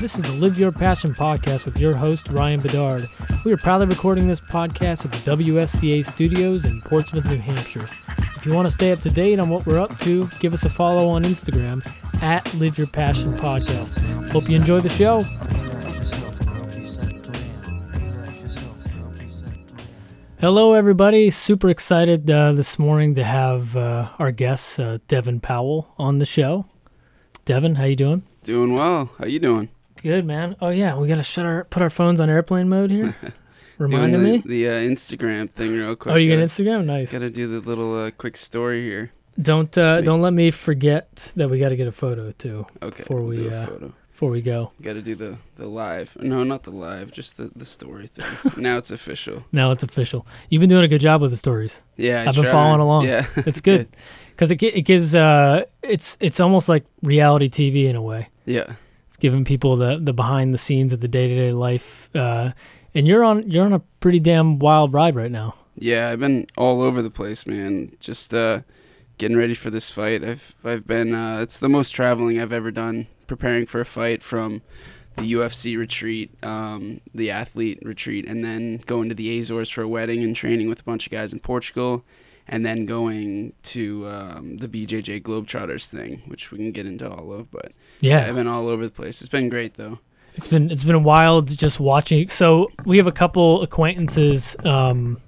This is the Live Your Passion podcast with your host, Ryan Bedard. We are proudly recording this podcast at the WSCA studios in Portsmouth, New Hampshire. If you want to stay up to date on what we're up to, give us a follow on Instagram at Live Your Passion Podcast. Hope you enjoy the show. Hello, everybody. Super excited uh, this morning to have uh, our guest, uh, Devin Powell, on the show. Devin, how you doing? Doing well. How you doing? Good, man. Oh yeah, we gotta shut our put our phones on airplane mode here. Reminding me. the, uh, Instagram thing real quick. Oh, you got Instagram? Nice. Gotta do the little uh, quick story here. Don't uh, don't let me forget that we got to get a photo too Okay. Before we'll we, uh, before we go. Gotta do the the live. No, not the live. Just the the story thing. now it's official. Now it's official. You've been doing a good job with the stories. Yeah. I I've been following along. Yeah. It's good because it it gives uh it's it's almost like reality TV in a way. yeah. It's giving people the the behind the scenes of the day to day life. Uh, and you're on you're on a pretty damn wild ride right now. Yeah. I've been all over the place, man. Just uh, getting ready for this fight. I've I've been. Uh, it's the most traveling I've ever done preparing for a fight from the UFC retreat, um, the athlete retreat, and then going to the Azores for a wedding and training with a bunch of guys in Portugal, and then going to um, the BJJ Globetrotters thing, which we can get into all of. But Yeah, I've been all over the place. It's been great though. It's been it's been wild just watching. So we have a couple acquaintances. Um,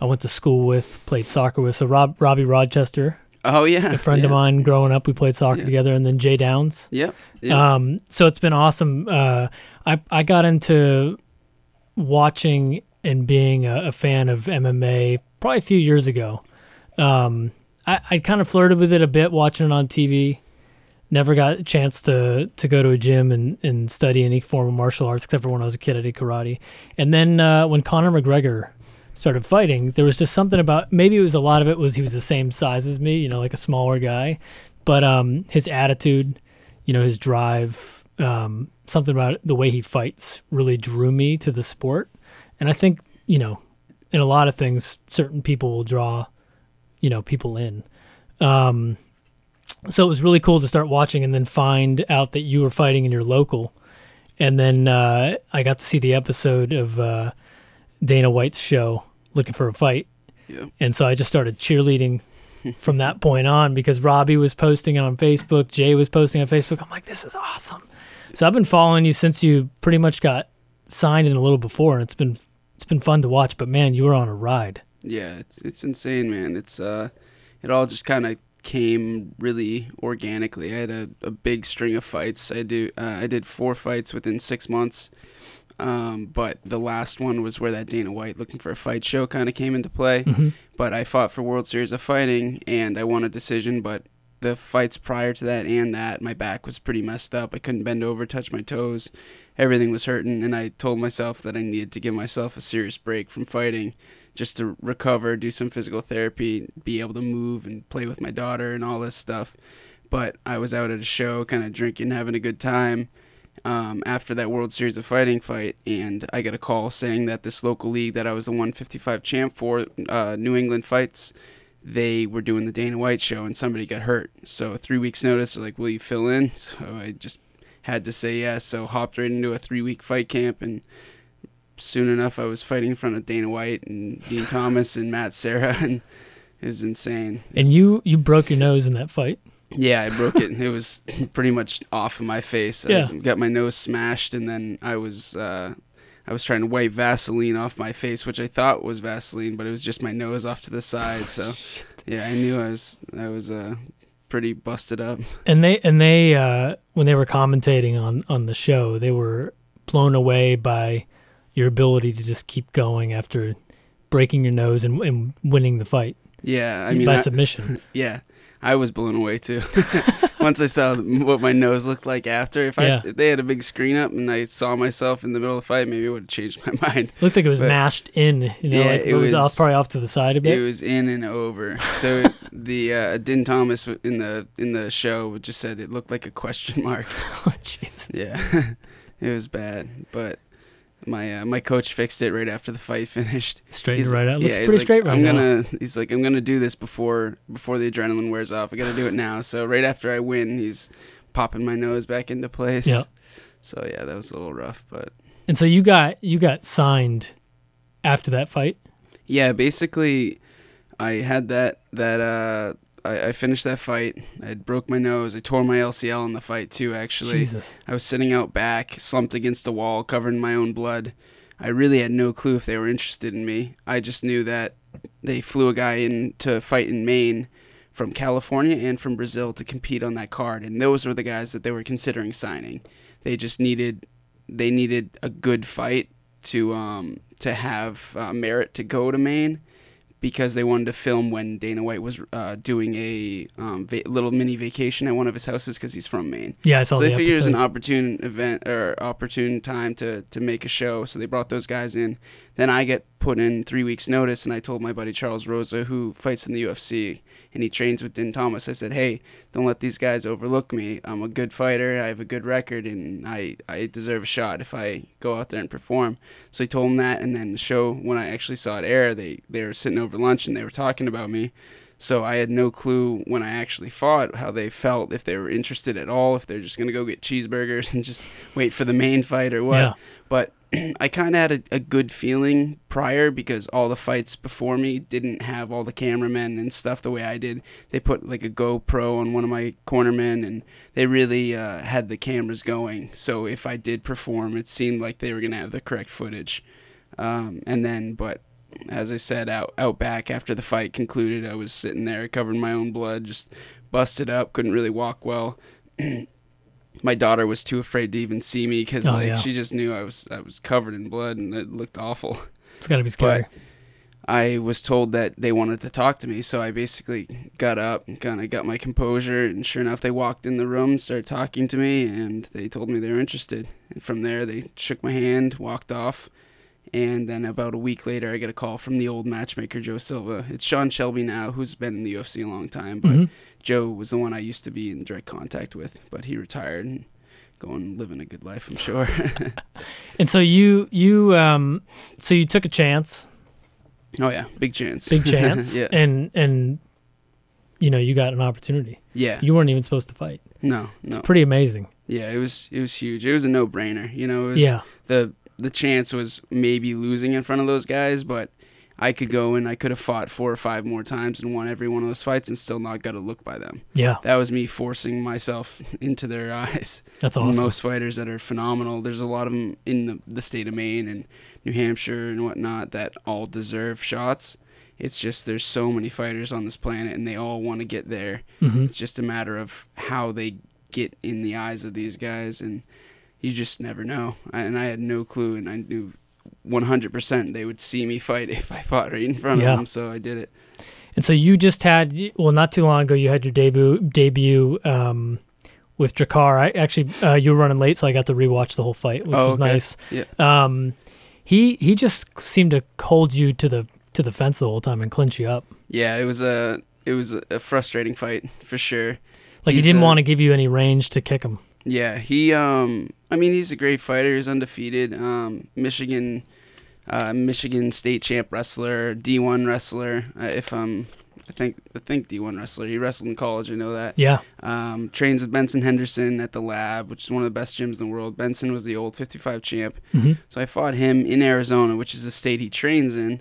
I went to school with, played soccer with. So Rob Robbie Rochester, Oh yeah, a friend of mine growing up, we played soccer Yeah. together, and then Jay Downs. Yep. Yeah. Um, so it's been awesome. Uh, I I got into watching and being a, a fan of MMA probably a few years ago. Um, I, I kind of flirted with it a bit watching it on TV. Never got a chance to to go to a gym and, and study any form of martial arts except for when I was a kid I did karate. And then uh, when Conor McGregor started fighting, there was just something about maybe it was a lot of it was he was the same size as me, you know, like a smaller guy, but um, his attitude, you know, his drive, um, something about the way he fights really drew me to the sport. And I think you know, in a lot of things, certain people will draw, you know, people in. Um, so it was really cool to start watching and then find out that you were fighting in your local. And then uh, I got to see the episode of uh, Dana White's show, Looking for a Fight. Yep. And so I just started cheerleading from that point on because Robbie was posting it on Facebook, Jay was posting on Facebook. I'm like, this is awesome. So I've been following you since you pretty much got signed and a little before, and it's been it's been fun to watch. But man, you were on a ride. Yeah, it's it's insane, man. It's uh, it all just kind of came really organically. I had a, a big string of fights. I do uh, I did four fights within six months, um, but the last one was where that Dana White looking for a fight show kind of came into play. Mhm. But I fought for World Series of Fighting and I won a decision. But the fights prior to that and that, my back was pretty messed up. I couldn't bend over, touch my toes. Everything was hurting, and I told myself that I needed to give myself a serious break from fighting just to recover, do some physical therapy, be able to move and play with my daughter and all this stuff. But I was out at a show, kind of drinking, having a good time um, after that World Series of Fighting fight, and I got a call saying that this local league that I was the 155 champ for, uh, New England Fights, they were doing the Dana White show, and somebody got hurt. So three weeks notice, like, "Will you fill in?" So I just had to say yes. So hopped right into a three week fight camp, and soon enough, I was fighting in front of Dana White and Din Thomas and Matt Serra, and it was insane. And you you broke your nose in that fight. Yeah, I broke it. It was pretty much off of my face. Yeah. I got my nose smashed, and then I was uh, I was trying to wipe Vaseline off my face, which I thought was Vaseline, but it was just my nose off to the side. So yeah, I knew I was I was uh, pretty busted up. And they and they uh, when they were commentating on on the show, they were blown away by your ability to just keep going after breaking your nose and, and winning the fight Yeah, I mean, by I- submission. yeah, I was blown away too. Once I saw what my nose looked like after, if I if they had a big screen up and I saw myself in the middle of the fight, maybe it would have changed my mind. It looked like it was But- mashed in. You know, Yeah, like it it was, off probably off to the side a bit. It was in and over. So the uh, Din Thomas in the in the show just said it looked like a question mark. oh, Jesus. Yeah, it was bad, but my uh, my coach fixed it right after the fight finished. Straightened He's- right out. Looks yeah, pretty like, straight right I'm now. gonna. He's like, I'm gonna do this before before the adrenaline wears off. I gotta do it now. So right after I win, he's popping my nose back into place. Yeah. So yeah, that was a little rough, but And so you got you got signed after that fight. yeah, basically, I had that that uh, I, I finished that fight. I broke my nose. I tore my LCL in the fight too. Actually, Jesus. I was sitting out back, slumped against the wall, covered in my own blood. I really had no clue if they were interested in me. I just knew that they flew a guy in to fight in Maine from California and from Brazil to compete on that card, and those were the guys that they were considering signing. They just needed they needed a good fight to um to have uh, merit to go to Maine because they wanted to film when Dana White was uh, doing a um, va- little mini vacation at one of his houses because he's from Maine. Yeah, I saw So they the figured it was an opportune event or opportune time to to make a show. So they brought those guys in. Then I get put in three weeks notice, and I told my buddy Charles Rosa, who fights in the UFC and he trains with Din Thomas. I said, "Hey, don't let these guys overlook me. I'm a good fighter. I have a good record, and I I deserve a shot if I go out there and perform." So he told him that, and then the show when I actually saw it air, they they were sitting over lunch and they were talking about me. So I had no clue when I actually fought how they felt, if they were interested at all, if they're just gonna go get cheeseburgers and just wait for the main fight or what. Yeah. But I kind of had a, a good feeling prior because all the fights before me didn't have all the cameramen and stuff the way I did. They put like a GoPro on one of my cornermen and they really uh, had the cameras going. So if I did perform, it seemed like they were gonna have the correct footage. Um, and then, but as I said, out out back after the fight concluded, I was sitting there covered in my own blood, just busted up, couldn't really walk well. my daughter was too afraid to even see me because Oh, like yeah. she just knew I was I was covered in blood and it looked awful. It's gotta be scary. I was told that they wanted to talk to me, so I basically got up and kind of got my composure. And sure enough, they walked in the room, started talking to me, and they told me they were interested. And from there, they shook my hand, walked off. And then about a week later, I get a call from the old matchmaker, Joe Silva. It's Sean Shelby now, who's been in the UFC a long time, but Mhm. Joe was the one I used to be in direct contact with. But he retired and going living a good life, I'm sure. And so you you um so you took a chance, oh yeah, big chance. big chance, yeah, and and you know you got an opportunity. yeah. You weren't even supposed to fight. No, It's no. pretty amazing. Yeah, it was it was huge. It was a no brainer. You know, it was, Yeah, the the chance was maybe losing in front of those guys, but I could go and I could have fought four or five more times and won every one of those fights and still not got a look by them. yeah, That was me forcing myself into their eyes. that's awesome. Most fighters that are phenomenal. There's a lot of them in the, the state of Maine and New Hampshire and whatnot that all deserve shots. It's just there's so many fighters on this planet and they all want to get there. hmm It's just a matter of how they get in the eyes of these guys, and you just never know. I- And I had no clue, and I knew 100% they would see me fight if I fought right in front Yeah. of them, so I did it. And so you just had well, not too long ago, you had your debut debut um, with Drakkar. I actually uh, you were running late, so I got to rewatch the whole fight, which Oh, was okay. nice. Yeah. Um, he he just seemed to hold you to the to the fence the whole time and clinch you up. Yeah, it was a it was a frustrating fight for sure. Like he didn't a- want to give you any range to kick him. Yeah, he um I mean he's a great fighter, he's undefeated. Um Michigan uh Michigan state champ wrestler, D1 wrestler. Uh, if um I think I think D1 wrestler. He wrestled in college, I know that. Yeah, Um, trains with Benson Henderson at the lab, which is one of the best gyms in the world. Benson was the old 55 champ. hmm So I fought him in Arizona, which is the state he trains in.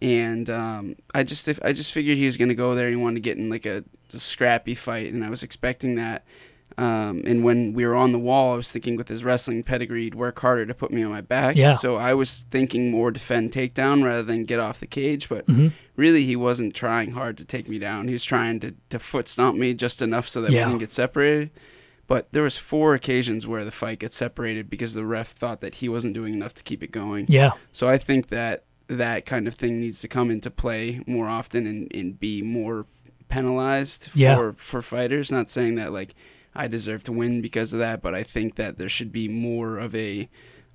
And um, I just I just figured he was gonna go there. He wanted to get in like a, a scrappy fight, and I was expecting that. Um, and when we were on the wall, I was thinking with his wrestling pedigree, he'd work harder to put me on my back. Yeah. So I was thinking more defend takedown rather than get off the cage. But hmm really he wasn't trying hard to take me down. He was trying to, to foot stomp me just enough so that Yeah. we didn't get separated. But there was four occasions where the fight got separated because the ref thought that he wasn't doing enough to keep it going. yeah, So I think that that kind of thing needs to come into play more often and, and be more penalized for Yeah. for fighters. Not saying that like I deserve to win because of that, but I think that there should be more of a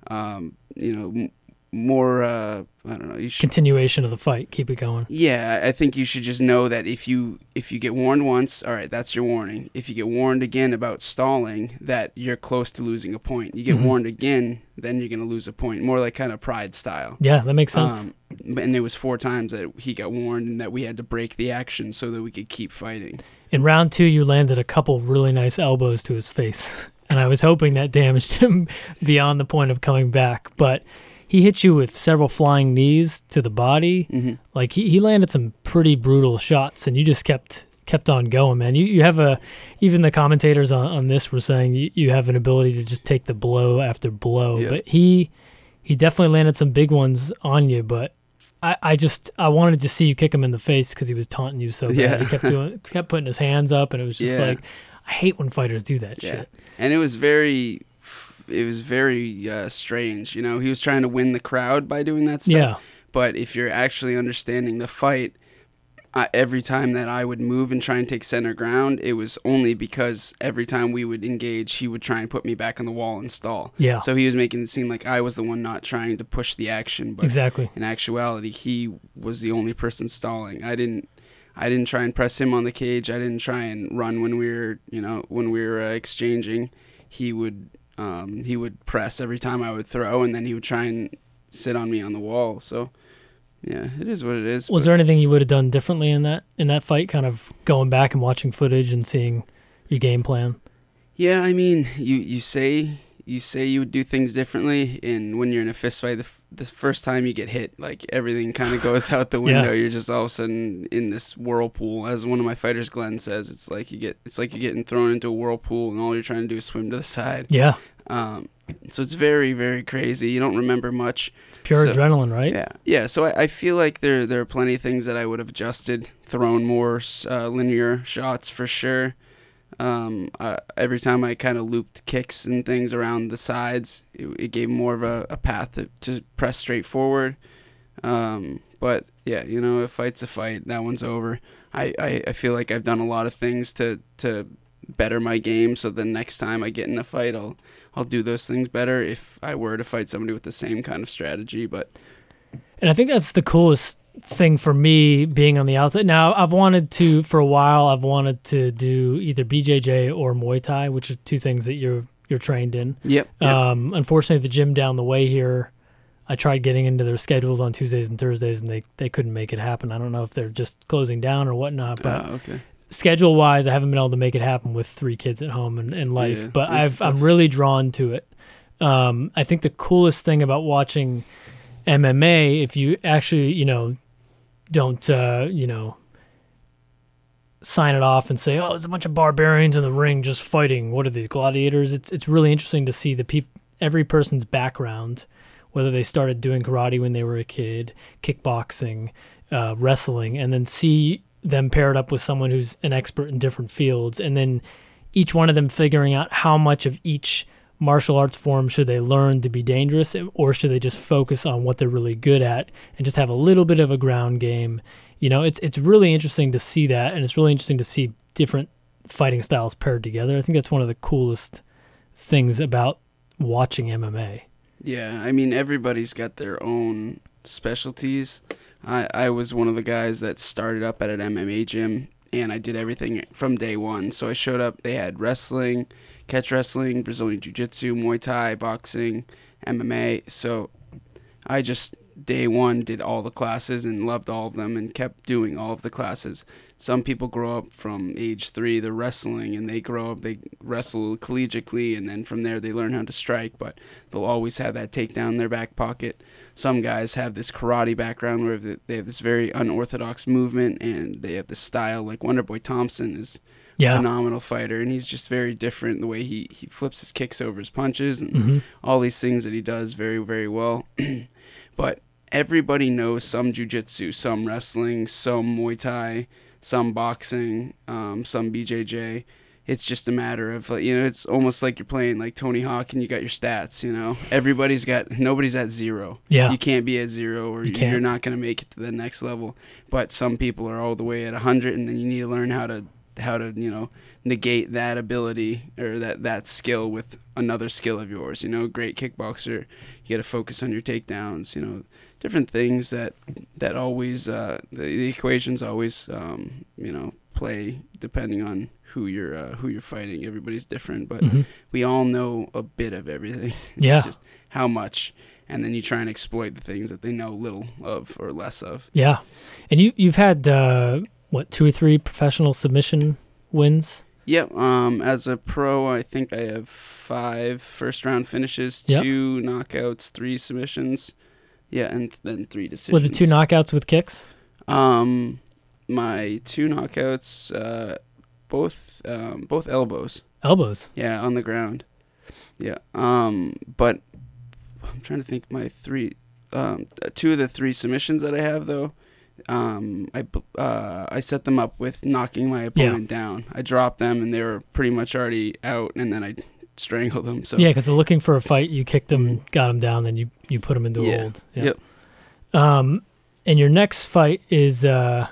um, you know m- more uh, I don't know. You should continuation of the fight. Keep it going. yeah, I think you should just know that if you if you get warned once, all right, that's your warning. If you get warned again about stalling, that you're close to losing a point. You get Mhm. warned again, then you're gonna lose a point. More like kind of pride style. Yeah, that makes sense. Um, and it was four times that he got warned and that we had to break the action so that we could keep fighting. In round two, you landed a couple really nice elbows to his face, and I was hoping that damaged him beyond the point of coming back. But he hit you with several flying knees to the body. hmm Like he, he landed some pretty brutal shots, and you just kept kept on going, man. You you have a even the commentators on, on this were saying you, you have an ability to just take the blow after blow. Yeah. But he he definitely landed some big ones on you, but. I, I just I wanted to see you kick him in the face because he was taunting you so bad. Yeah. He kept doing kept putting his hands up, and it was just Yeah. like I hate when fighters do that Yeah. shit. and it was very it was very uh, strange you know he was trying to win the crowd by doing that stuff Yeah, but if you're actually understanding the fight uh, every time that i would move and try and take center ground it was only because every time we would engage he would try and put me back on the wall and stall. Yeah, so he was making it seem like i was the one not trying to push the action but exactly. in actuality he was the only person stalling. I didn't i didn't try and press him on the cage. I didn't try and run when we were you know when we were uh, exchanging. He would um, he would press every time i would throw and then he would try and sit on me on the wall. So yeah it is what it is Was but- there anything you would have done differently in that in that fight? Kind of going back and watching footage and seeing your game plan. yeah i mean you you say you say you would do things differently and when you're in a fist fight the, f- the first time you get hit like everything kind of goes out the window Yeah. you're just all of a sudden in this whirlpool as one of my fighters glenn says it's like you get it's like you're getting thrown into a whirlpool and all you're trying to do is swim to the side Yeah, um, so it's very very crazy you don't remember much it's pure So- adrenaline, right? yeah yeah so I, I feel like there there are plenty of things that i would have adjusted thrown more uh, linear shots for sure um, uh, every time I kind of looped kicks and things around the sides, it, it gave more of a, a path to, to press straight forward. Um, but yeah, you know, a fight's a fight. That one's over. I, I, I feel like I've done a lot of things to, to better my game, so the next time I get in a fight, I'll I'll do those things better. If I were to fight somebody with the same kind of strategy, but And I think that's the coolest thing for me being on the outside. Now, I've wanted to for a while. I've wanted to do either BJJ or Muay Thai, which are two things that you're you're trained in. yep, yep. Um, unfortunately, the gym down the way here, I tried getting into their schedules on Tuesdays and Thursdays, and they they couldn't make it happen. I don't know if they're just closing down or whatnot, but Oh, okay. Schedule wise, I haven't been able to make it happen with three kids at home and, and life. Yeah, but I've I'm really drawn to it. Um, I think the coolest thing about watching MMA, if you actually you know don't uh, you know sign it off and say, oh, there's a bunch of barbarians in the ring just fighting. What are these gladiators? It's it's really interesting to see the peop- every person's background, whether they started doing karate when they were a kid, kickboxing, uh, wrestling, and then see them paired up with someone who's an expert in different fields, and then each one of them figuring out how much of each martial arts form should they learn to be dangerous or should they just focus on what they're really good at and just have a little bit of a ground game you know it's it's really interesting to see that and it's really interesting to see different fighting styles paired together i think that's one of the coolest things about watching mma Yeah, I mean everybody's got their own specialties. I I was one of the guys that started up at an MMA gym and I did everything from day one. So I showed up, they had wrestling, catch wrestling, Brazilian jiu-jitsu, Muay Thai, boxing, MMA. So I just day one did all the classes and loved all of them and kept doing all of the classes. Some people grow up from age three, they're wrestling and they grow up, they wrestle collegiately and then from there they learn how to strike, but they'll always have that takedown in their back pocket. Some guys have this karate background where they have this very unorthodox movement and they have this style. Like Wonderboy Thompson is yeah phenomenal fighter and he's just very different the way he, he flips his kicks over his punches and hmm all these things that he does very very well but everybody knows some jujitsu some wrestling some muay thai some boxing um, some bjj it's just a matter of like, you know it's almost like you're playing like tony hawk and you got your stats you know? Everybody's got nobody's at zero. Yeah. You can't be at zero or You you are not going to make it to the next level. But some people are all the way at 100 and then you need to learn how to how to you know negate that ability or that that skill with another skill of yours. You know great kickboxer you got to focus on your takedowns you know different things that that always uh the, the equations always um you know play depending on who you're uh, who you're fighting everybody's different but Mhm. we all know a bit of everything it's Yeah. just how much and then you try and exploit the things that they know little of or less of Yeah, and you you've had uh, what two or three professional submission wins. Yep. Um, as a pro, I think I have five first round finishes, Yep. two knockouts, three submissions. Yeah, and then three decisions. With the two knockouts with kicks. Um, my two knockouts, uh, both um, both elbows. Elbows. Yeah, on the ground. Yeah. Um, but I'm trying to think. My three, um, two of the three submissions that I have though, um, I uh, I set them up with knocking my opponent down. I dropped them and they were pretty much already out, and then I strangled them. So Yeah, because they're looking for a fight. You kicked them, got them down, then you you put them into Yeah. hold. Yep. Um, and your next fight is uh,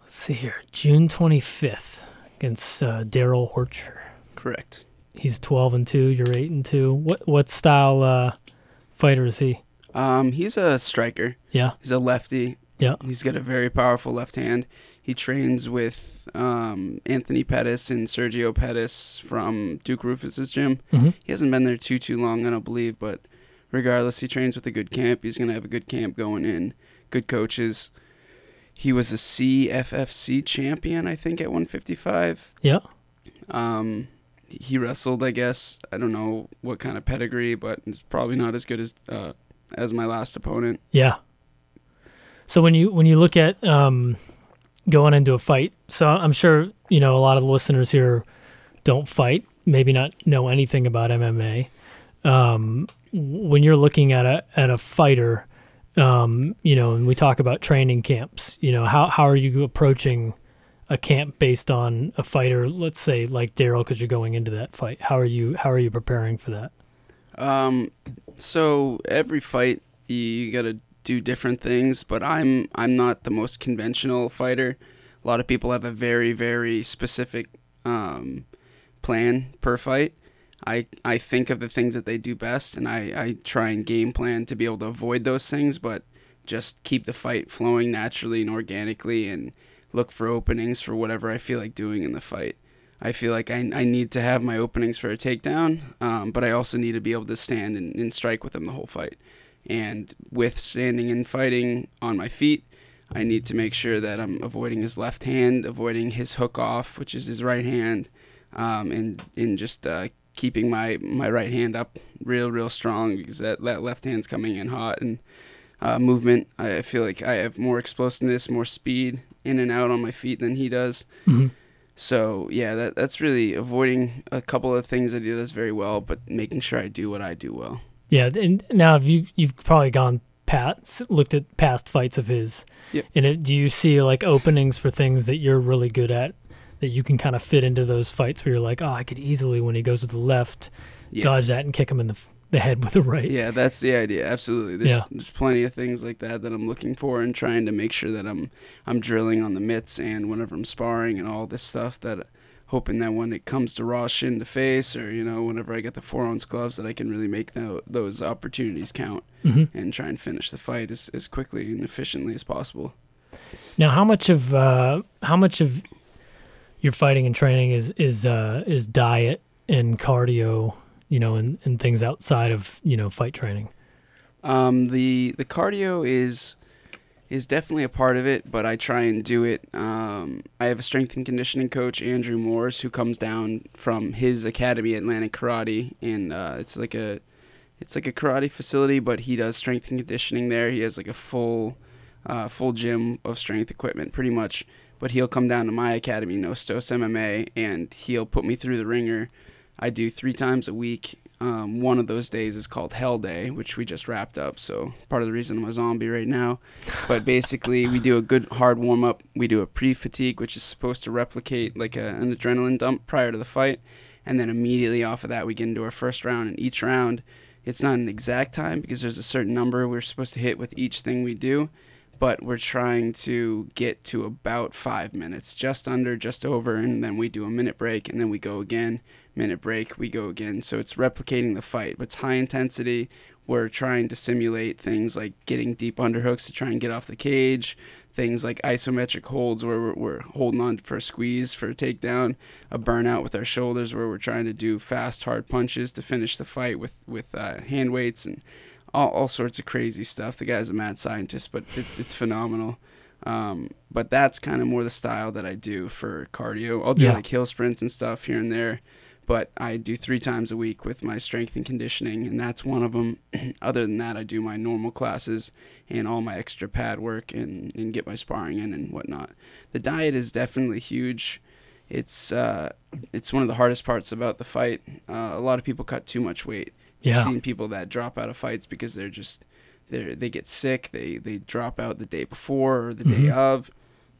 let's see here, June twenty fifth against uh, Darrell Horcher. correct. He's twelve and two. You're eight and two. What what style uh, fighter is he? Um, he's a striker. Yeah. He's a lefty. Yeah. He's got a very powerful left hand. He trains with um, Anthony Pettis and Sergio Pettis from Duke Roufus's gym. Mm-hmm. He hasn't been there too too long, I don't believe, but regardless, he trains with a good camp. He's gonna have a good camp going in, good coaches. He was a CFFC champion, I think, at 155. Yeah. Um, he wrestled, I guess. I don't know what kind of pedigree, but it's probably not as good as uh, as my last opponent. Yeah. So when you when you look at um, going into a fight, so I'm sure you know a lot of the listeners here don't fight, maybe not know anything about MMA. Um, when you're looking at a at a fighter, um, you know, and we talk about training camps, you know, how how are you approaching a camp based on a fighter? Let's say like Darrell, because you're going into that fight. How are you how are you preparing for that? Um, so every fight you, you got to do different things, but I'm I'm not the most conventional fighter. A lot of people have a very very specific um, plan per fight. I I think of the things that they do best, and I I try and game plan to be able to avoid those things, but just keep the fight flowing naturally and organically, and look for openings for whatever I feel like doing in the fight. I feel like I, I need to have my openings for a takedown, um, but I also need to be able to stand and, and strike with them the whole fight. And with standing and fighting on my feet, I need to make sure that I'm avoiding his left hand, avoiding his hook off, which is his right hand, um, and and just uh, keeping my, my right hand up real real strong because that, that left hand's coming in hot and uh, movement. I feel like I have more explosiveness, more speed in and out on my feet than he does. Mm-hmm. So yeah, that that's really avoiding a couple of things that he does very well, but making sure I do what I do well. Yeah, and now have you you've probably gone past looked at past fights of his. Yep. And it, do you see like openings for things that you're really good at that you can kind of fit into those fights where you're like, oh, I could easily when he goes with the left, Yeah. dodge that and kick him in the the head with the right. Yeah, that's the idea. Absolutely. There's, Yeah. there's plenty of things like that that I'm looking for and trying to make sure that I'm I'm drilling on the mitts and whenever I'm sparring and all this stuff that hoping that when it comes to raw shin to face or you know whenever I get the four ounce gloves that I can really make tho- those opportunities count hmm and try and finish the fight as, as quickly and efficiently as possible. Now, how much of uh, how much of your fighting and training is is uh, is diet and cardio, you know, and, and things outside of you know fight training? Um, the the cardio is is definitely a part of it, but I try and do it. Um, I have a strength and conditioning coach, Andrew Morris, who comes down from his academy, Atlantic Karate, and uh, it's like a it's like a karate facility, but he does strength and conditioning there. He has like a full uh, full gym of strength equipment, pretty much. But he'll come down to my academy, Nostos MMA, and he'll put me through the ringer. I do three times a week. Um, one of those days is called Hell Day, which we just wrapped up. So part of the reason I'm a zombie right now. But basically, we do a good hard warm up. We do a pre fatigue, which is supposed to replicate like a, an adrenaline dump prior to the fight, and then immediately off of that, we get into our first round. And each round, it's not an exact time because there's a certain number we're supposed to hit with each thing we do but we're trying to get to about five minutes, just under, just over, and then we do a minute break, and then we go again. Minute break, we go again. So it's replicating the fight, but it's high intensity. We're trying to simulate things like getting deep underhooks to try and get off the cage, things like isometric holds where we're, we're holding on for a squeeze for a takedown, a burnout with our shoulders where we're trying to do fast, hard punches to finish the fight with with uh, hand weights and all, all sorts of crazy stuff. The guy's a mad scientist, but it's it's phenomenal. Um, but that's kind of more the style that I do for cardio. I'll do Yeah. like hill sprints and stuff here and there, but I do three times a week with my strength and conditioning, and that's one of them. Other than that, I do my normal classes and all my extra pad work and, and get my sparring in and whatnot. The diet is definitely huge. It's uh, it's one of the hardest parts about the fight. Uh, a lot of people cut too much weight. Yeah. I've seen people that drop out of fights because they're just they they get sick. They they drop out the day before or the day Mhm. of.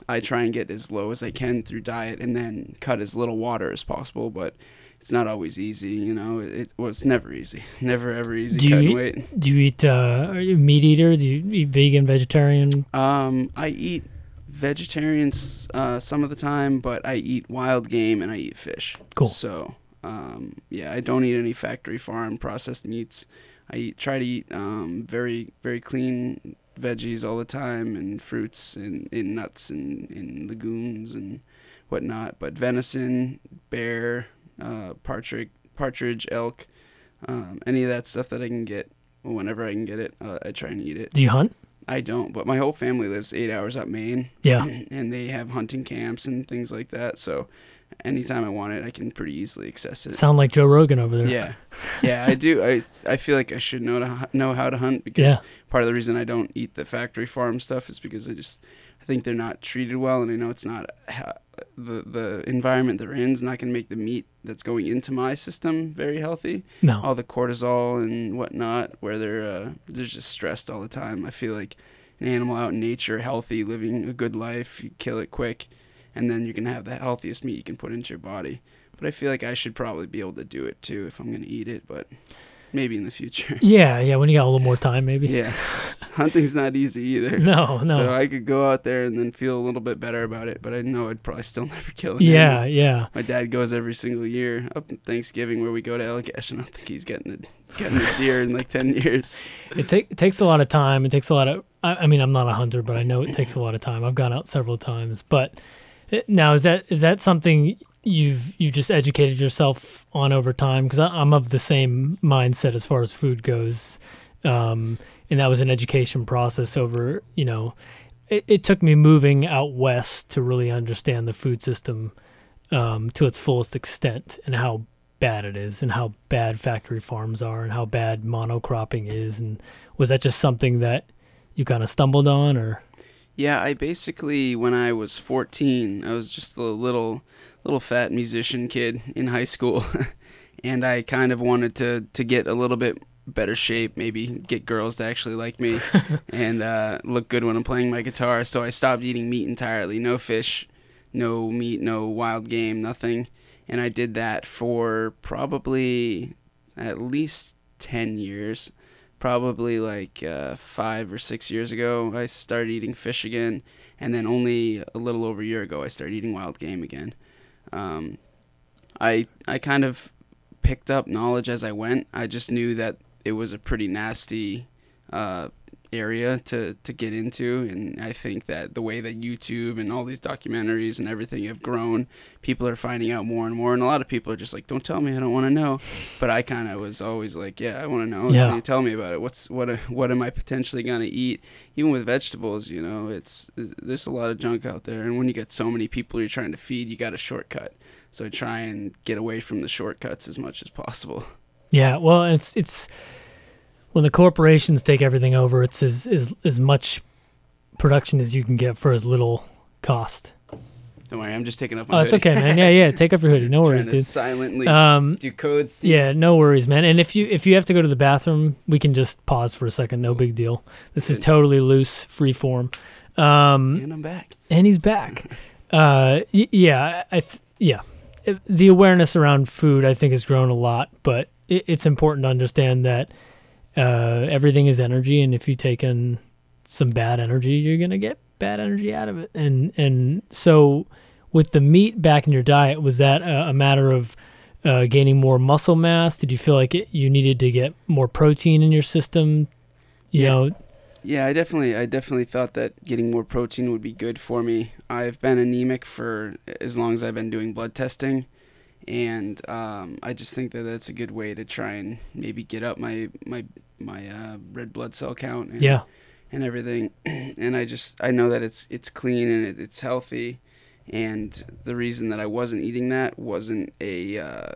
I try and get as low as I can through diet and then cut as little water as possible, but it's not always easy. You know, it well, it's never easy. Never ever easy Do you eat- weight. Do you eat? Uh, are you a meat eater? Do you eat vegan, vegetarian? Um, I eat vegetarians uh, some of the time, but I eat wild game and I eat fish. Cool. So, um, yeah, I don't eat any factory farm processed meats. I eat, try to eat um, very very clean veggies all the time and fruits and, and nuts and, and legumes and whatnot. But venison, bear, uh, partridge, partridge, elk, um, any of that stuff that I can get whenever I can get it, uh, I try and eat it. Do you hunt? I don't, but my whole family lives eight hours up Maine, Yeah. and they have hunting camps and things like that. So anytime I want it, I can pretty easily access it. Sound like Joe Rogan over there. Yeah, yeah, I do. I I feel like I should know to know how to hunt because Yeah. part of the reason I don't eat the factory farm stuff is because I just I think they're not treated well, and I know it's not ha- the the environment they're in is not going to make the meat that's going into my system very healthy No. all the cortisol and whatnot, where they're uh, they're just stressed all the time. I feel like an animal out in nature, healthy, living a good life, you kill it quick, and then you can have the healthiest meat you can put into your body. But I feel like I should probably be able to do it too if I'm gonna eat it, but maybe in the future. Yeah, yeah. When you got a little more time, maybe. yeah, hunting's not easy either. No, no. So I could go out there and then feel a little bit better about it, but I know I'd probably still never kill an yeah, animal. yeah. My dad goes every single year up in Thanksgiving where we go to Allagash, and I don't think he's getting a getting a deer in like ten years. It, ta- it takes a lot of time. It takes a lot of. I, I mean, I'm not a hunter, but I know it takes a lot of time. I've gone out several times. But it, now, is that is that something you've you've just educated yourself on over time? Because I'm of the same mindset as far as food goes, um, and that was an education process over. You know, it, it took me moving out west to really understand the food system um, to its fullest extent and how bad it is and how bad factory farms are and how bad monocropping is and was that just something that you kind of stumbled on or Yeah, I basically when I was 14, I was just a little little fat musician kid in high school, and I kind of wanted to to get a little bit better shape, maybe get girls to actually like me and uh, look good when I'm playing my guitar. So I stopped eating meat entirely. No fish, no meat, no wild game, nothing. And I did that for probably at least 10 years. Probably like uh, five or six years ago, I started eating fish again. And then only a little over a year ago, I started eating wild game again. Um, I I kind of picked up knowledge as I went. I just knew that it was a pretty nasty uh, area to, to get into, and I think that the way that YouTube and all these documentaries and everything have grown, people are finding out more and more, and a lot of people are just like, "Don't tell me, I don't want to know." But I kind of was always like, "Yeah, I want to know. Yeah. You tell me about it. What's what? What am I potentially gonna eat? Even with vegetables, you know, it's there's a lot of junk out there, and when you get so many people you're trying to feed, you got a shortcut. So try and get away from the shortcuts as much as possible. Yeah well it's it's when the corporations take everything over it's as as, as much production as you can get for as little cost Don't worry, I'm just taking up my oh it's okay man yeah yeah take off your hoodie no worries dude Silently um do codes. Yeah, no worries, man. And if you if you have to go to the bathroom, we can just pause for a second. No big deal. This is totally loose, free form. Um, And I'm back. and he's back. Uh, y- yeah, I th- yeah. The awareness around food, I think, has grown a lot, but it, it's important to understand that uh, everything is energy, and if you take in some bad energy, you're gonna get bad energy out of it. And and so, with the meat back in your diet, was that a, a matter of uh, gaining more muscle mass? Did you feel like it, you needed to get more protein in your system? You Yeah. know, Yeah, I definitely, I definitely thought that getting more protein would be good for me. I've been anemic for as long as I've been doing blood testing, and um, I just think that that's a good way to try and maybe get up my my my uh, red blood cell count. And, yeah, and everything. and I just I know that it's it's clean and it, it's healthy. And the reason that I wasn't eating that wasn't a uh,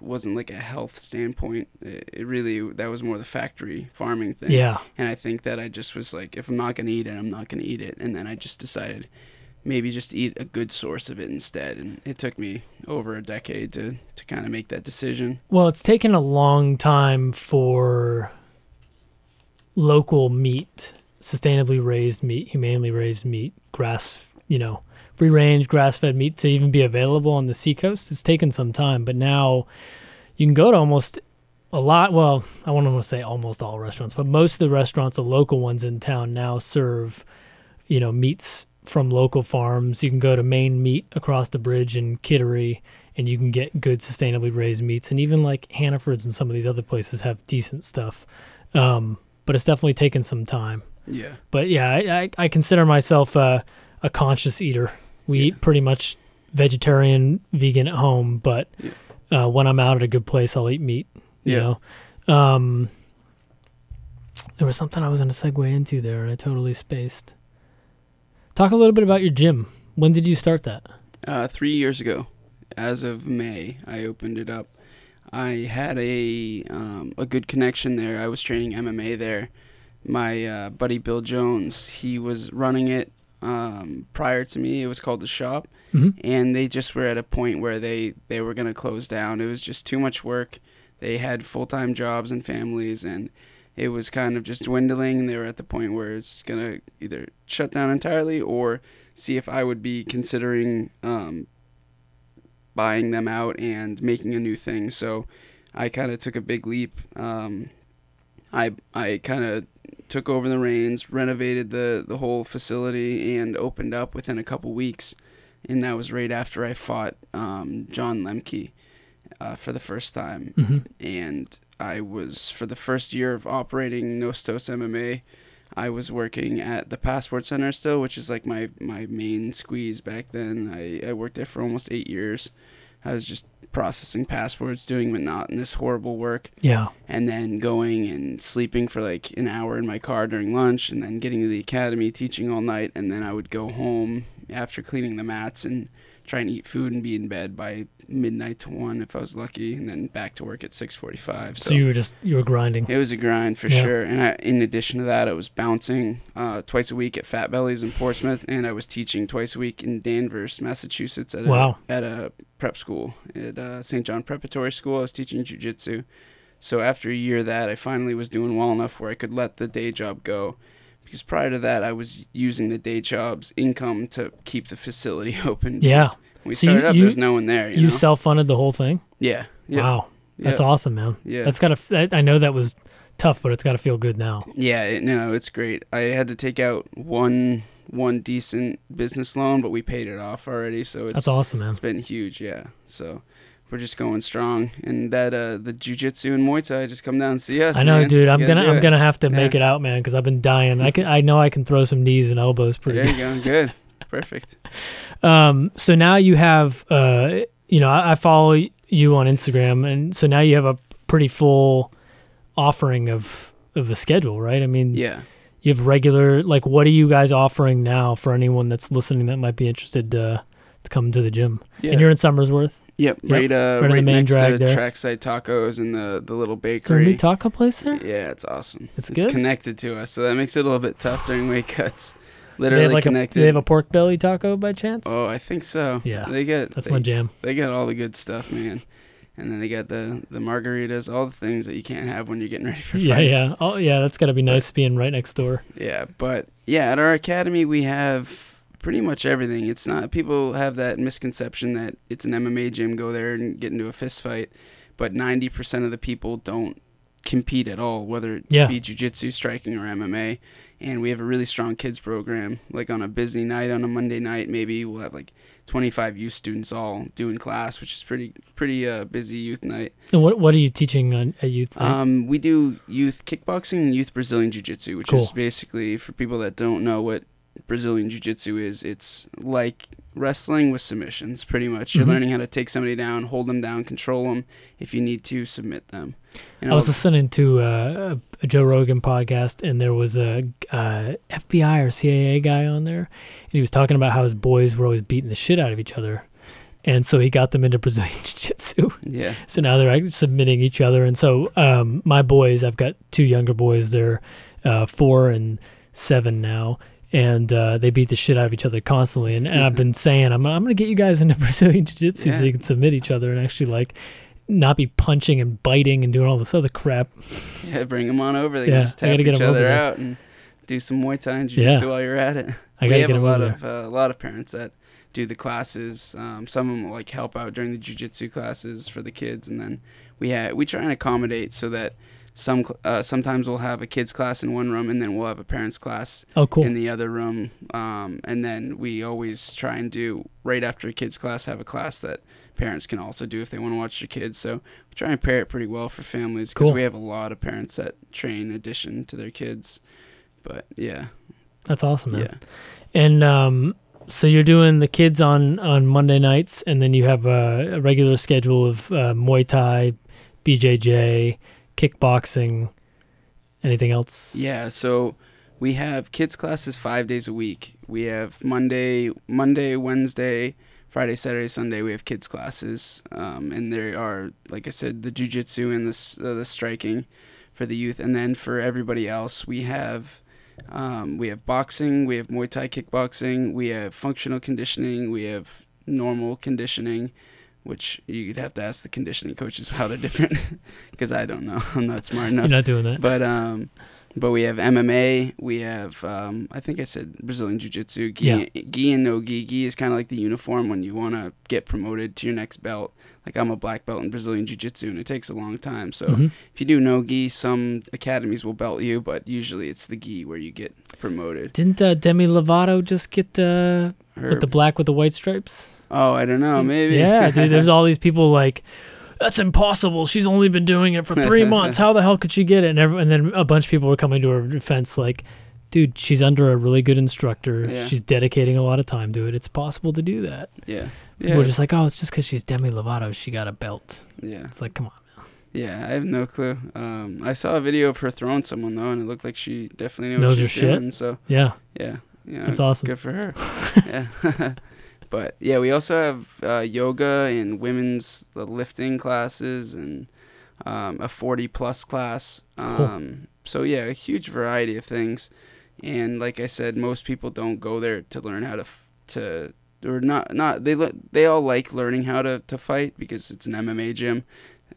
wasn't like a health standpoint. It, it really that was more the factory farming thing. Yeah. And I think that I just was like, if I'm not gonna eat it, I'm not gonna eat it. And then I just decided maybe just eat a good source of it instead. And it took me over a decade to to kind of make that decision. Well, it's taken a long time for local meat, sustainably raised meat, humanely raised meat, grass, you know, free range, grass fed meat to even be available on the seacoast. It's taken some time, but now you can go to almost a lot. Well, I want to say almost all restaurants, but most of the restaurants, the local ones in town, now serve, you know, meats from local farms. You can go to Maine Meat across the bridge in Kittery, and you can get good sustainably raised meats. And even like Hannaford's and some of these other places have decent stuff. Um, but it's definitely taken some time. Yeah. But yeah, I, I, I consider myself a, a conscious eater. We Yeah. eat pretty much vegetarian, vegan at home, but uh, when I'm out at a good place, I'll eat meat. You Yeah. know, um, there was something I was going to segue into there, and I totally spaced. Talk a little bit about your gym. When did you start that? Uh, three years ago, as of May, I opened it up. I had a um, a good connection there. I was training MMA there. My uh, buddy Bill Jones, he was running it um, prior to me. It was called the Shop, Mhm. and they just were at a point where they they were gonna close down. It was just too much work. They had full time jobs and families, and it was kind of just dwindling. And they were at the point where it's gonna either shut down entirely or see if I would be considering um, buying them out and making a new thing. So I kind of took a big leap. Um, I I kind of took over the reins, renovated the the whole facility, and opened up within a couple weeks. And that was right after I fought um, John Lemke uh, for the first time Mm-hmm. and I was for the first year of operating Nostos MMA. I was working at the Passport Center still, which is like my my main squeeze back then. I, I worked there for almost eight years. I was just processing passports, doing monotonous, horrible work, Yeah. and then going and sleeping for like an hour in my car during lunch, and then getting to the academy, teaching all night, and then I would go home after cleaning the mats and try and eat food and be in bed by midnight to one if I was lucky, and then back to work at six forty-five. So, you were just you were grinding. It was a grind for Yeah. sure. And I, in addition to that, I was bouncing uh, twice a week at Fat Bellies in Portsmouth, and I was teaching twice a week in Danvers, Massachusetts, at a, at a prep school at uh, St. John Preparatory School. I was teaching jujitsu. So after a year of that, I finally was doing well enough where I could let the day job go. Because prior to that, I was using the day job's income to keep the facility open. Yeah. We So you- started up, you- there was no one there. You, You know? self funded the whole thing. yeah. Yeah. Wow, that's yeah. awesome, man. Yeah. That's gotta. I I know that was tough, but it's gotta feel good now. Yeah, it, no, it's great. I had to take out one one decent business loan, but we paid it off already, so it's That's awesome, man. it's been huge. Yeah, so we're just going strong, and that uh the jujitsu and Muay Thai just come down and see us. I know, man. dude. I'm gonna I'm it. gonna have to make it out, man, because I've been dying. I can I know I can throw some knees and elbows pretty There good. you go. Good. Perfect. Um, so now you have, uh, you know, I, I follow you on Instagram, and so now you have a pretty full offering of of a schedule, right? I mean, Yeah. you have regular. Like, what are you guys offering now for anyone that's listening that might be interested to to come to the gym? Yeah. And you're in Somersworth. yep. Yep, Right. Uh. right in Right, the main next to there. Trackside Tacos and the the little Is there a bakery. new taco place there? yeah, it's awesome. It's It's good? connected to us, so that makes it a little bit tough during weight cuts. Do they Literally have like a, connected. do they have a pork belly taco by chance? Oh, I think so. Yeah, they get that's they, my jam. they got all the good stuff, man. And then they got the the margaritas, all the things that you can't have when you're getting ready for Yeah, fights. yeah. Oh, yeah. That's gotta be nice being right next door. Yeah, but yeah, at our academy we have pretty much everything. It's not people have that misconception that it's an MMA gym, go there and get into a fist fight, but 90% of the people don't compete at all, whether it Yeah. be jiu-jitsu, striking or MMA. And we have a really strong kids program. Like on a busy night on a Monday night, maybe we'll have like 25 youth students all doing class, which is pretty pretty uh, busy youth night. And what what are you teaching on at youth? Um, we do youth kickboxing and youth Brazilian Jiu Jitsu, which Cool. is basically for people that don't know what Brazilian Jiu Jitsu is. It's like wrestling with submissions, pretty much. You're Mhm. learning how to take somebody down, hold them down, control them. If you need to, submit them. And I was listening to uh, a, a Joe Rogan podcast, and there was a uh, FBI or CIA guy on there, and he was talking about how his boys were always beating the shit out of each other, and so he got them into Brazilian Jiu-Jitsu. yeah, So now they're like, submitting each other, and so um, my boys, I've got two younger boys. They're uh, four and seven now, and uh, they beat the shit out of each other constantly. And, and I've been saying, I'm I'm gonna get you guys into Brazilian Jiu-Jitsu so you can submit each other and actually like not be punching and biting and doing all this other crap. yeah. Bring them on over. They Yeah, just tap get each other out and do some Muay Thai and Jiu-Jitsu Yeah. while you're at it. I we have get a lot of uh, a lot of parents that do the classes. Um, some of them will, like help out during the jujitsu classes for the kids, and then we ha- we try and accommodate so that some uh, sometimes we'll have a kids class in one room, and then we'll have a parents class Oh, cool. in the other room. Um, and then we always try and do right after a kids class have a class that parents can also do if they want to watch their kids. So we try and pair it pretty well for families because Cool. we have a lot of parents that train addition to their kids. But yeah, That's awesome, man. yeah. And um, so you're doing the kids on on Monday nights, and then you have a, a regular schedule of uh, Muay Thai, BJJ, kickboxing. Anything else? Yeah, so we have kids classes five days a week. We have Monday, Monday, Wednesday, Friday, Saturday, Sunday. We have kids classes, um, and there are, like I said, the jujitsu and the uh, the striking for the youth, and then for everybody else, we have. Um, we have boxing, we have Muay Thai kickboxing, we have functional conditioning, we have normal conditioning, which you'd have to ask the conditioning coaches how they're different, because I don't know. I'm not smart enough You're not doing that. but um but we have MMA, we have um I think I said Brazilian Jiu-Jitsu, gi, Yeah. gi and no gi. Gi is kind of like the uniform when you want to get promoted to your next belt. Like I'm a black belt in Brazilian Jiu-Jitsu and it takes a long time. So Mhm. if you do no gi, some academies will belt you, but usually it's the gi where you get promoted. Didn't uh, Demi Lovato just get uh, with the black with the white stripes? Oh, I don't know, maybe. Yeah, dude. There's all these people like, that's impossible. She's only been doing it for three months. How the hell could she get it? And, every, and then a bunch of people were coming to her defense, like, dude, she's under a really good instructor. Yeah. She's dedicating a lot of time to it. It's possible to do that. yeah. Yeah. We're just like, oh, it's just because she's Demi Lovato. She got a belt. yeah. It's like, come on. Yeah, I have no clue. Um, I saw a video of her throwing someone though, and it looked like she definitely knew Knows what her she's shit? doing. So Yeah, yeah, you know, that's awesome. Good for her. yeah. But yeah, we also have uh, yoga and women's lifting classes and um, a 40 plus class. Um, So yeah, a huge variety of things. And like I said, most people don't go there to learn how to f- to or not not they le- they all like learning how to to fight because it's an MMA gym.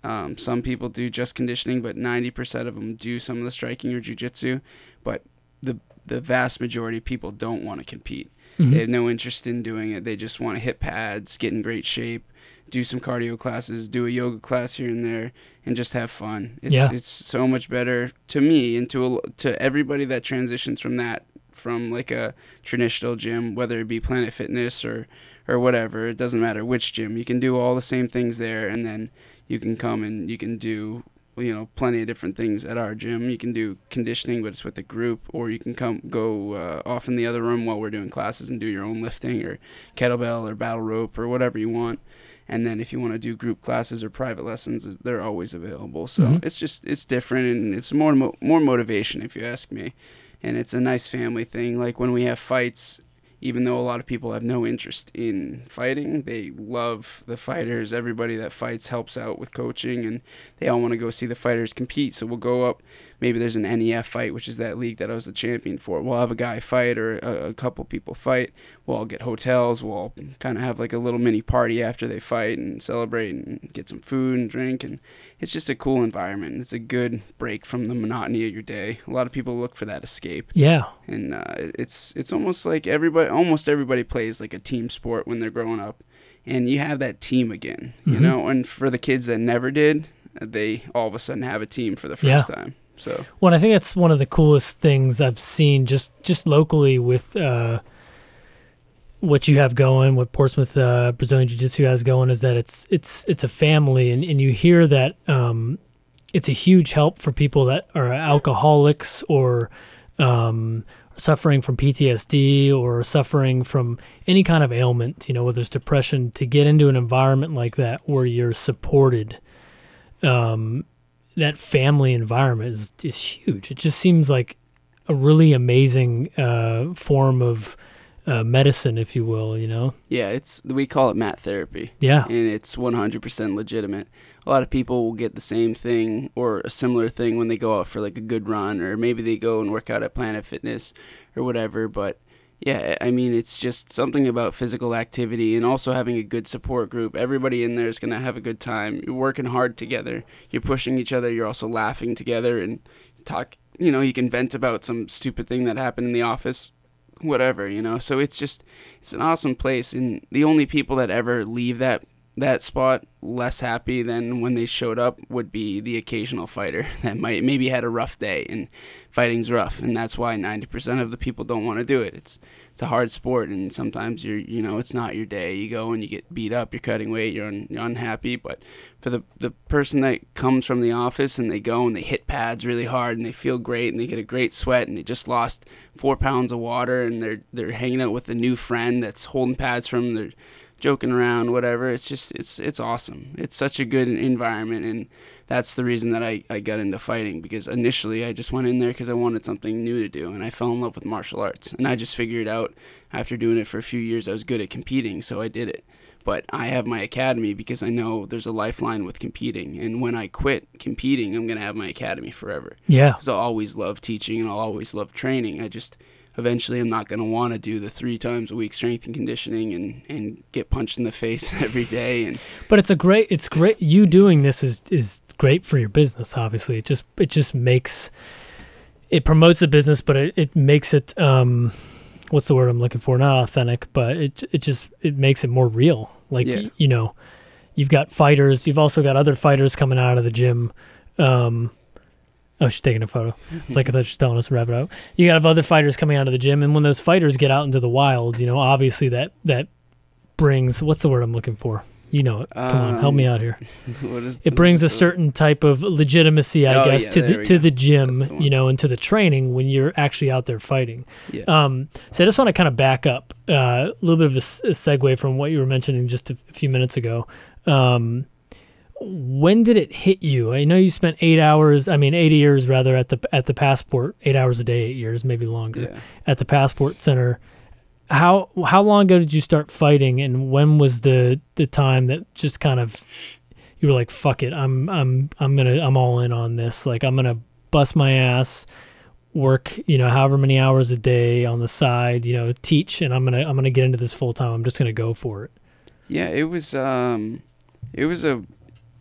Um, some people do just conditioning, but 90% of them do some of the striking or jujitsu. But the the vast majority of people don't want to compete. Mhm. They have no interest in doing it. They just want to hit pads, get in great shape, do some cardio classes, do a yoga class here and there, and just have fun. It's Yeah. it's so much better to me and to a, to everybody that transitions from that from like a traditional gym, whether it be Planet Fitness or or whatever. It doesn't matter which gym. You can do all the same things there, and then you can come and you can do you know plenty of different things at our gym. You can do conditioning, but it's with a group, or you can come go uh, off in the other room while we're doing classes and do your own lifting or kettlebell or battle rope or whatever you want. And then if you want to do group classes or private lessons, they're always available. So Mhm. it's just it's different and it's more mo- more motivation if you ask me. And it's a nice family thing. Like when we have fights, even though a lot of people have no interest in fighting, they love the fighters. Everybody that fights helps out with coaching, and they all want to go see the fighters compete. So we'll go up. Maybe there's an NEF fight, which is that league that I was the champion for. We'll have a guy fight or a, a couple people fight. We'll all get hotels. We'll all kind of have like a little mini party after they fight and celebrate and get some food and drink. And it's just a cool environment. It's a good break from the monotony of your day. A lot of people look for that escape Yeah. and uh, it's it's almost like everybody almost everybody plays like a team sport when they're growing up and you have that team again you Mhm. know and for the kids that never did they all of a sudden have a team for the first time so Well, I think that's one of the coolest things I've seen just just locally with uh, what you have going, what Portsmouth uh, Brazilian Jiu Jitsu has going, is that it's it's it's a family, and, and you hear that um, it's a huge help for people that are alcoholics or um, suffering from PTSD or suffering from any kind of ailment, you know, whether it's depression, to get into an environment like that where you're supported, um, that family environment is, is huge. It just seems like a really amazing uh, form of uh, medicine, if you will, you know? Yeah, it's we call it mat therapy. Yeah. And it's 100% legitimate. A lot of people will get the same thing or a similar thing when they go out for like a good run or maybe they go and work out at Planet Fitness or whatever, but yeah, I mean, it's just something about physical activity and also having a good support group. Everybody in there is going to have a good time. You're working hard together. You're pushing each other. You're also laughing together and talk. You know, you can vent about some stupid thing that happened in the office, whatever, you know. So it's just, it's an awesome place. And the only people that ever leave that that spot less happy than when they showed up would be the occasional fighter that might maybe had a rough day and fighting's rough and that's why 90% of the people don't want to do it it's it's a hard sport and sometimes you're you know it's not your day you go and you get beat up you're cutting weight you're, un, you're unhappy but for the the person that comes from the office and they go and they hit pads really hard and they feel great and they get a great sweat and they just lost 4 pounds of water and they're they're hanging out with a new friend that's holding pads from their joking around, whatever. It's just it's it's awesome. It's such a good environment, and that's the reason that I, I got into fighting because initially I just went in there because I wanted something new to do, and I fell in love with martial arts, and I just figured out after doing it for a few years I was good at competing, so I did it. But I have my academy because I know there's a lifeline with competing, and when I quit competing, I'm gonna have my academy forever. Yeah, because I'll always love teaching and I'll always love training. I just eventually I'm not going to want to do the three times a week strength and conditioning and, and get punched in the face every day. And but it's a great, it's great. You doing this is is great for your business. Obviously, it just it just makes it promotes the business, but it, it makes it um, what's the word I'm looking for? Not authentic, but it it just it makes it more real. Like yeah. you know, you've got fighters. You've also got other fighters coming out of the gym. Um, Oh, she's taking a photo. It's like I thought she was telling us to wrap it up. You got other fighters coming out of the gym, and when those fighters get out into the wild, you know, obviously that that brings what's the word I'm looking for? You know it. Come um, on, help me um, out here. It brings a certain type of legitimacy, I oh, guess, yeah, to the to go. the gym, the you know, and to the training when you're actually out there fighting. Yeah. Um, so I just want to kind of back up uh, a little bit of a, a, segue from what you were mentioning just a, a few minutes ago. Um, when did it hit you? I know you spent eight hours, I mean eight years rather at the at the passport, eight hours a day, eight years, maybe longer, yeah. at the passport center. How how long ago did you start fighting, and when was the the time that just kind of you were like, "Fuck it, I'm I'm I'm gonna I'm all in on this. Like I'm gonna bust my ass, work you know however many hours a day on the side, you know, teach, and I'm gonna I'm gonna get into this full time. I'm just gonna go for it." Yeah, it was um, it was a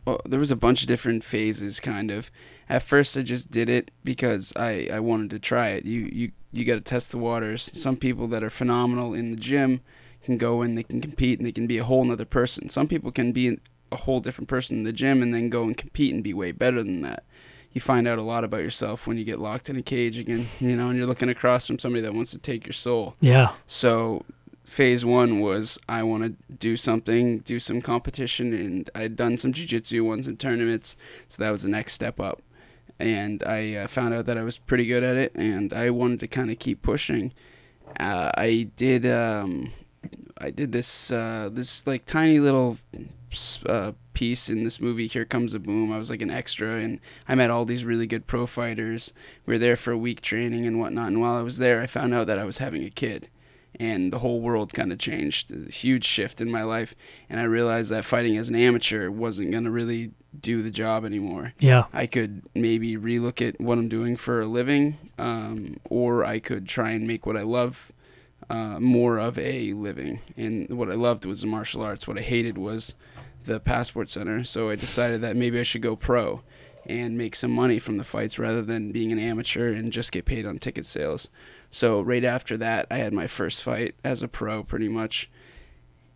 well, there was a bunch of different phases kind of at first i just did it because i i wanted to try it you you you got to test the waters some people that are phenomenal in the gym can go in they can compete and they can be a whole nother person some people can be a whole different person in the gym and then go and compete and be way better than that you find out a lot about yourself when you get locked in a cage again, you know, and you're looking across from somebody that wants to take your soul. Yeah. So phase one was I want to do something, do some competition, and I'd done some jujitsu ones in tournaments, so that was the next step up. And I uh, found out that I was pretty good at it, and I wanted to kind of keep pushing. Uh, I did, um, I did this, uh, this like tiny little uh, piece in this movie. Here comes a boom. I was like an extra, and I met all these really good pro fighters. We were there for a week training and whatnot. And while I was there, I found out that I was having a kid and the whole world kind of changed. A huge shift in my life, and I realized that fighting as an amateur wasn't going to really do the job anymore. Yeah. I could maybe relook at what I'm doing for a living, um, or I could try and make what I love uh, more of a living. And what I loved was the martial arts. What I hated was the passport center. So I decided that maybe I should go pro and make some money from the fights rather than being an amateur and just get paid on ticket sales. So right after that, I had my first fight as a pro, pretty much,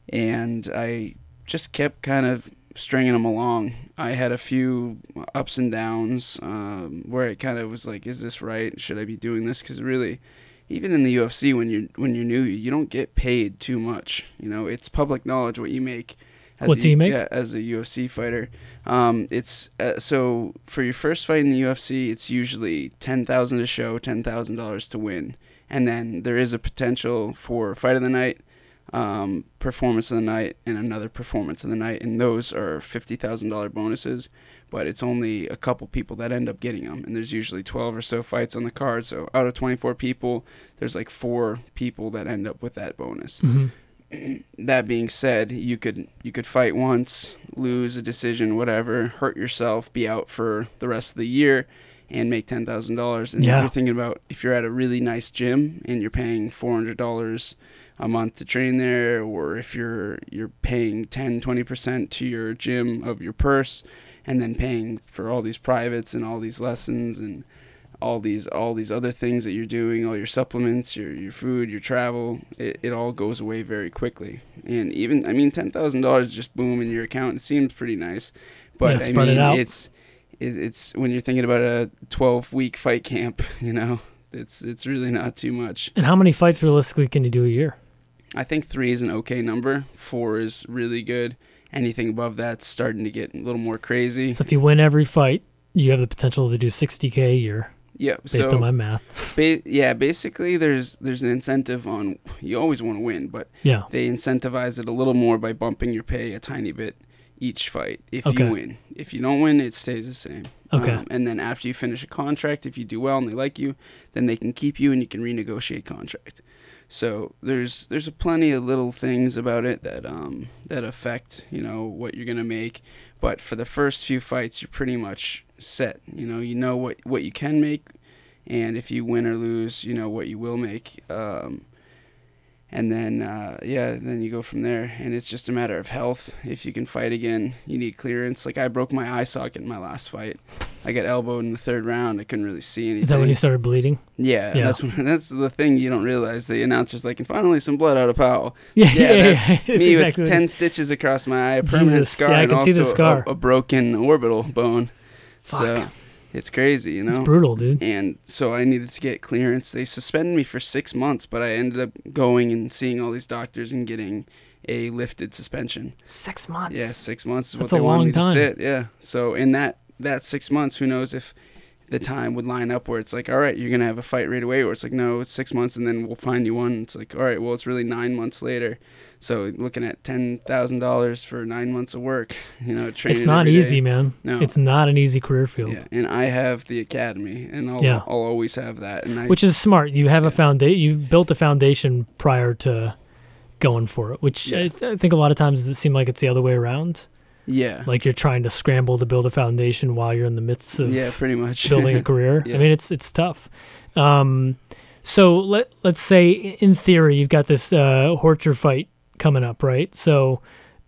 and I just kept kind of stringing them along. I had a few ups and downs um, where it kind of was like, "Is this right? Should I be doing this?" Because really, even in the UFC, when you're when you're new, you don't get paid too much. You know, it's public knowledge what you make. As what a, make? Yeah, as a UFC fighter, um, it's uh, so for your first fight in the UFC, it's usually ten thousand to show, ten thousand dollars to win and then there is a potential for fight of the night, um, performance of the night, and another performance of the night, and those are fifty thousand dollar bonuses. But it's only a couple people that end up getting them, and there's usually twelve or so fights on the card. So out of twenty four people, there's like four people that end up with that bonus. hmm that being said, you could you could fight once, lose a decision, whatever, hurt yourself, be out for the rest of the year, and make ten thousand dollars. And Yeah. you're thinking about if you're at a really nice gym and you're paying four hundred dollars a month to train there, or if you're you're paying 10, 20 percent to your gym of your purse, and then paying for all these privates and all these lessons and all these all these other things that you're doing, all your supplements, your your food, your travel, it, it all goes away very quickly. And even I mean ten thousand dollars just boom in your account. It seems pretty nice, but Yeah, I spread it mean it's it, it's when you're thinking about a twelve week fight camp, you know, it's it's really not too much. And how many fights realistically can you do a year? I think three is an okay number. Four is really good. Anything above that's starting to get a little more crazy. So if you win every fight, you have the potential to do 60k a year, Yeah, based so on my math. ba- yeah, basically there's there's an incentive on you always want to win, but Yeah. they incentivize it a little more by bumping your pay a tiny bit each fight if Okay. you win. If you don't win, it stays the same. Okay. Um, and then after you finish a contract, if you do well and they like you, then they can keep you and you can renegotiate contract. So there's there's a plenty of little things about it that um that affect you know what you're gonna make, but for the first few fights you're pretty much set. You know you know what what you can make, and if you win or lose, you know what you will make. Um, and then uh, yeah, then you go from there, and it's just a matter of health. If you can fight again, you need clearance. Like I broke my eye socket in my last fight. I got elbowed in the third round. I couldn't really see anything. Is that when you started bleeding? Yeah, Yeah. that's when, that's the thing you don't realize. The announcer's like, and finally some blood out of Powell. Yeah, Yeah, yeah, that's yeah. Me exactly with ten stitches across my eye, a permanent Jesus. scar, Yeah, I and can see also the scar. A, a broken orbital bone. Fuck. So it's crazy, you know. it's brutal, dude. and so I needed to get clearance. They suspended me for six months, but I ended up going and seeing all these doctors and getting a lifted suspension. Six months. Yeah, six months is That's what a they wanted long me time. to sit. Yeah. So in that that six months, who knows if the time would line up where it's like, all right, you're gonna have a fight right away, or it's like, no, it's six months and then we'll find you one. It's like, all right, well, it's really nine months later. So looking at ten thousand dollars for nine months of work, you know, training. It's not every day. easy, man. No. It's not an easy career field. Yeah, and I have the academy, and I'll Yeah. I'll always have that. And I, Which is smart. You have a foundation. You built a foundation prior to going for it. Which Yeah. I, th- I think a lot of times it seems like it's the other way around. yeah, Like you're trying to scramble to build a foundation while you're in the midst of yeah, pretty much building a career. Yeah. I mean, it's it's tough. Um, so let let's say in theory you've got this uh, Horcher fight coming up, right? So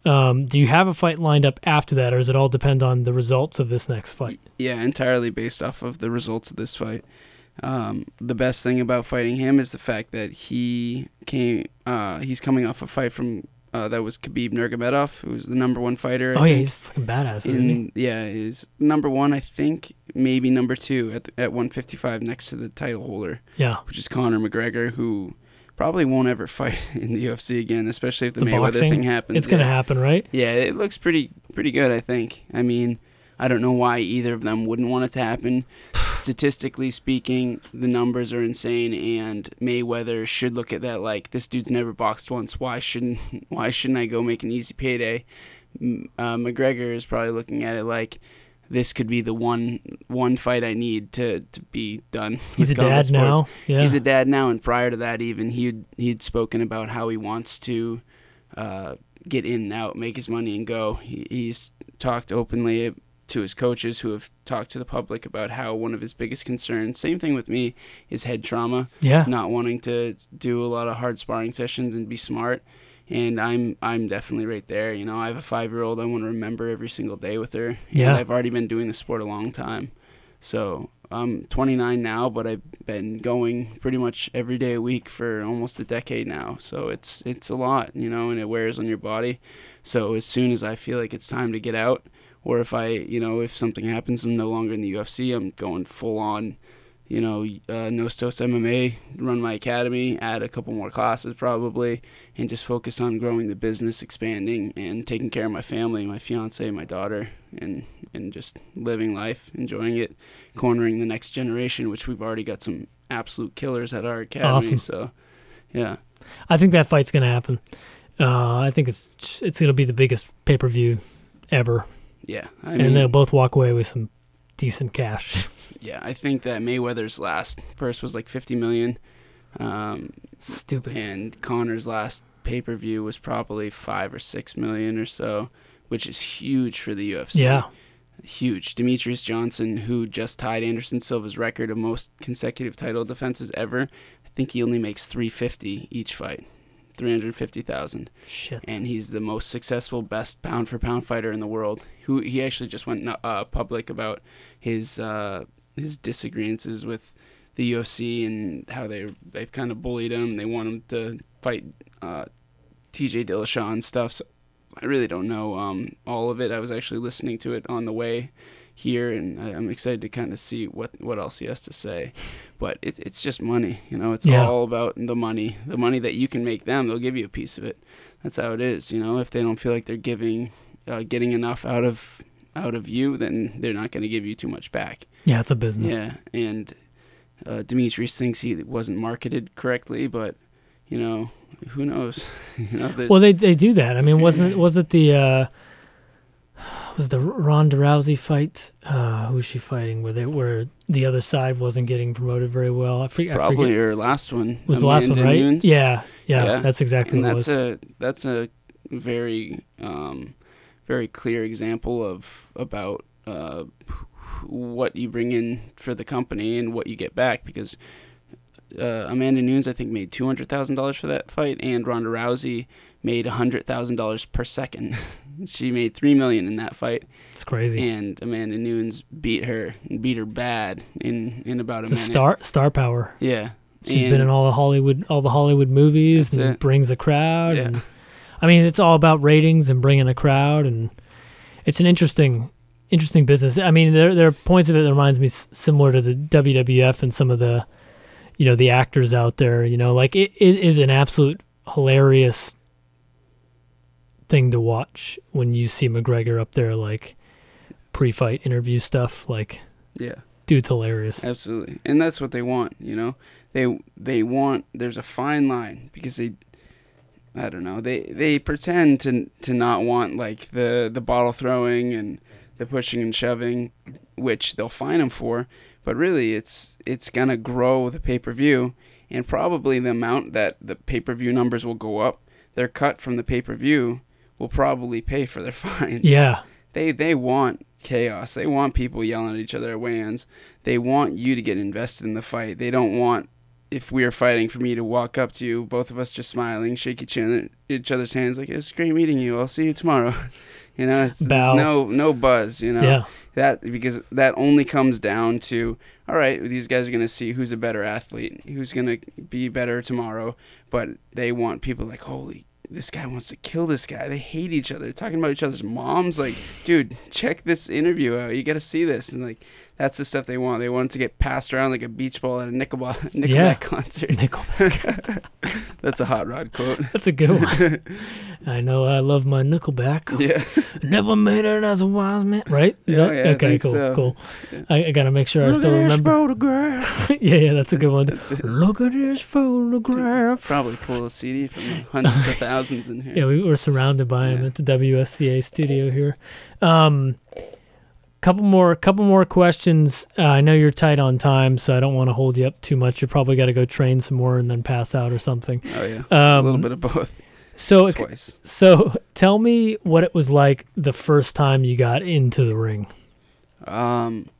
um, do you have a fight lined up after that, or does it all depend on the results of this next fight? Yeah, entirely based off of the results of this fight. Um, the best thing about fighting him is the fact that he came. Uh, he's coming off a fight from uh, that was Khabib Nurmagomedov, who's the number one fighter. Oh yeah, he's fucking badass, isn't he? yeah, is number one. I think maybe number two at the, at 155 next to the title holder, Yeah, which is Conor McGregor, who probably won't ever fight in the UFC again, especially if the, The Mayweather boxing, thing happens. it's gonna happen, right? Yeah, it looks pretty pretty good. I think. I mean, I don't know why either of them wouldn't want it to happen. Statistically speaking, the numbers are insane, and Mayweather should look at that like this dude's never boxed once. Why shouldn't Why shouldn't I go make an easy payday? Uh, McGregor is probably looking at it like this could be the one one fight I need to to be done. He's a dad sports. now. Yeah, He's a dad now, and prior to that, even he'd he'd spoken about how he wants to uh, get in and out, make his money, and go. He, he's talked openly to his coaches, who have talked to the public about how one of his biggest concerns, same thing with me, is head trauma, yeah. not wanting to do a lot of hard sparring sessions and be smart. And I'm I'm definitely right there. You know, I have a five year old. I want to remember every single day with her. Yeah. I've already been doing the sport a long time. So I'm 29 now, but I've been going pretty much every day a week for almost a decade now. So it's it's a lot, you know, and it wears on your body. So as soon as I feel like it's time to get out, or if I, you know, if something happens, I'm no longer in the UFC. I'm going full on, you know, uh, Nostos MMA, run my academy, add a couple more classes probably, and just focus on growing the business, expanding, and taking care of my family, my fiance, my daughter, and and just living life, enjoying it, cornering the next generation, which we've already got some absolute killers at our academy. Awesome. So, yeah, I think that fight's gonna happen. Uh, I think it's it's gonna be the biggest pay per view ever, yeah. I and they'll both walk away with some decent cash. yeah, I think that Mayweather's last purse was like 50 million, um, Stupid. and Conor's last pay per view was probably five or six million or so, which is huge for the UFC. Yeah, huge. Demetrious Johnson, who just tied Anderson Silva's record of most consecutive title defenses ever, I think he only makes 350 each fight, 350,000, shit. and he's the most successful, best pound for pound fighter in the world. Who he actually just went uh, public about his uh, his disagreements with the UFC and how they they've kind of bullied him. They want him to fight uh, T.J. Dillashaw and stuff. So I really don't know um, all of it. I was actually listening to it on the way here, and I, I'm excited to kind of see what, what else he has to say. But it, it's just money, you know. It's Yeah. all about the money. The money that you can make them, they'll give you a piece of it. That's how it is, you know. If they don't feel like they're giving, uh, getting enough out of out of you, then they're not going to give you too much back. Yeah, it's a business. Yeah, and uh, Demetrious thinks he wasn't marketed correctly, but you know, who knows? you know, Well, they they do that. I mean, wasn't was it the uh, was the Ronda Rousey fight? Uh, who was she fighting? Where they where the other side wasn't getting promoted very well. I forget. I probably forget. her last one was the last one right? Yeah, yeah, Yeah. that's exactly and what it that's was. a that's a very um, very clear example of about uh, what you bring in for the company and what you get back because uh, Amanda Nunes I think made two hundred thousand dollars for that fight and Ronda Rousey made hundred thousand dollars per second. she made three million in that fight it's crazy. and Amanda Nunes beat her beat her bad in in about it's a a minute. star star power. Yeah. She's And- been in all the Hollywood all the Hollywood movies and it. brings a crowd. Yeah. And, I mean, it's all about ratings and bringing a crowd, and it's an interesting interesting business. I mean, there there are points of it that reminds me s- similar to the WWF and some of the you know the actors out there. You know, like it, it is an absolute hilarious thing to watch when you see McGregor up there like pre-fight interview stuff. Like, Yeah. dude's hilarious. Absolutely, and that's what they want. You know, they they want. There's a fine line because they, I don't know. They they pretend to to not want like the the bottle throwing and the pushing and shoving, which they'll fine them for. But really, it's it's gonna grow the pay per view, and probably the amount that the pay per view numbers will go up. Their cut from the pay per view will probably pay for their fines Yeah, they they want chaos. They want people yelling at each other at weigh-ins. They want you to get invested in the fight. They don't want if we are fighting for me to walk up to you, both of us just smiling, shake each other each other's hands like it's great meeting you. I'll see you tomorrow. You know, it's, there's no no buzz. You know? Yeah, that because that only comes down to all right these guys are going to see who's a better athlete who's going to be better tomorrow. But they want people like holy this guy wants to kill this guy. They hate each other. Talking about each other's moms like dude check this interview out. You got to see this. And like that's the stuff they want they want it to get passed around like a beach ball at a nickelback, nickelback Yeah. concert Nickelback. that's a hot rod quote That's a good one. I know I love my Nickelback. yeah Never made it as a wise man. Right? Is Yeah, that- yeah, I okay, cool, so. cool. Yeah. I, I gotta make sure I Look still at this remember. photograph yeah, yeah, that's a good one. Look at this photograph. probably pull a cd from hundreds of thousands in here Yeah, we were surrounded by him at the WSCA studio here. Um, couple more, couple more questions. Uh, I know you're tight on time, so I don't want to hold you up too much. You probably got to go train some more and then pass out or something. oh yeah Um, a little bit of both So, twice so tell me what it was like the first time you got into the ring. Um,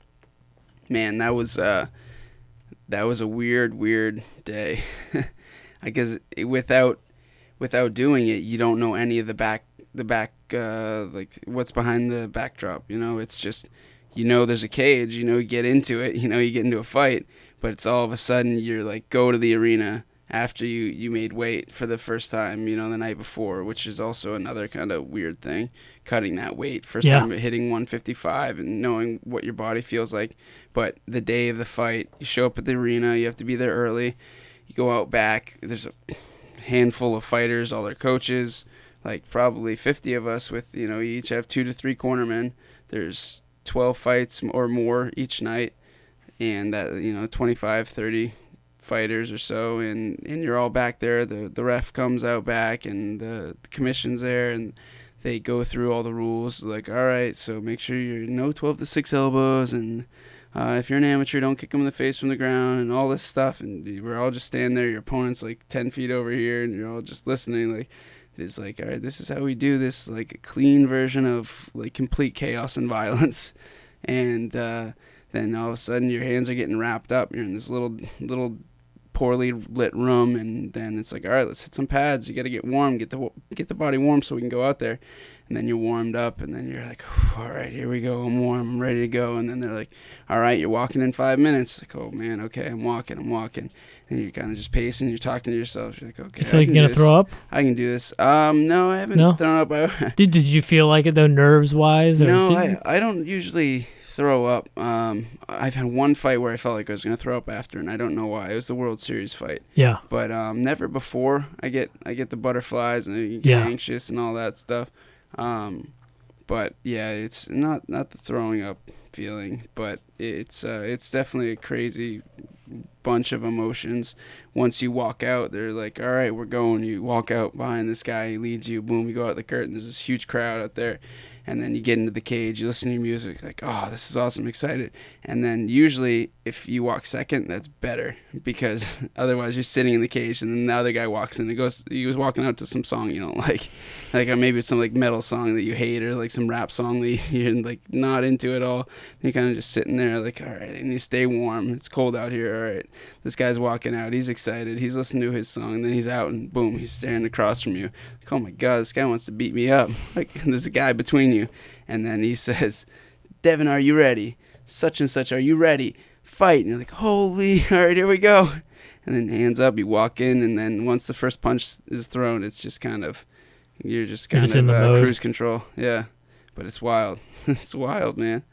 man, that was uh, that was a weird, weird day. I guess without without doing it, you don't know any of the back the back uh like what's behind the backdrop. You know, it's just you know there's a cage. You know, you get into it. You know, you get into a fight, but it's all of a sudden you're like go to the arena after you you made weight for the first time. You know, the night before, which is also another kind of weird thing cutting that weight first Yeah. time hitting 155 and knowing what your body feels like but the day of the fight you show up at the arena you have to be there early you go out back there's a handful of fighters all their coaches like probably 50 of us with you know each have two to three cornermen there's 12 fights or more each night and that you know 25 30 fighters or so, and and you're all back there. The the ref comes out back, and the, the commission's there, and they go through all the rules. Like, all right, so make sure you're no 12 to six elbows, and uh, if you're an amateur, don't kick them in the face from the ground, and all this stuff. And we're all just standing there. Your opponent's like 10 feet over here, and you're all just listening. Like, it's like, all right, this is how we do this. Like a clean version of like complete chaos and violence, and. Uh, then all of a sudden your hands are getting wrapped up. You're in this little little poorly lit room, and then it's like, all right, let's hit some pads. You got to get warm, get the get the body warm so we can go out there. And then you're warmed up, and then you're like, all right, here we go. I'm warm. I'm ready to go. And then they're like, all right, you're walking in five minutes. Like, oh man, okay, I'm walking. I'm walking. And you're kind of just pacing. You're talking to yourself. You're like, okay. You feel like you're gonna throw up? I can do this. Um, no, I haven't No? thrown up. I, Did Did you feel like it though, nerves wise? No, I, I don't usually throw up. Um, I've had one fight where I felt like I was gonna throw up after, and I don't know why. It was the World Series fight, yeah. but um, never before. I get I get the butterflies and I get Yeah. anxious and all that stuff. Um, but yeah, it's not not the throwing up feeling, but it's uh, it's definitely a crazy bunch of emotions. Once you walk out, they're like, "All right, we're going." You walk out behind this guy, he leads you. Boom, you go out the curtain. There's this huge crowd out there, and then you get into the cage. You listen to music, like, "Oh, this is awesome!" Excited. And then usually, if you walk second, that's better because otherwise you're sitting in the cage, and then the other guy walks in. and goes, he was walking out to some song you don't like, like or maybe it's some like metal song that you hate, or like some rap song that you're like not into at all. And you're kind of just sitting there, like, all right, need to stay warm. It's cold out here. All right, this guy's walking out. He's excited. He's listening to his song, and then he's out, and boom, he's staring across from you. Like, oh my god, this guy wants to beat me up. Like, there's a guy between you, and then he says, Devin, are you ready? Such and such, are you ready? Fight. And you're like, holy, all right, here we go. And then hands up, you walk in, and then once the first punch is thrown, it's just kind of, you're just You're kind just in of the uh, cruise control. Yeah, but it's wild. it's wild, man.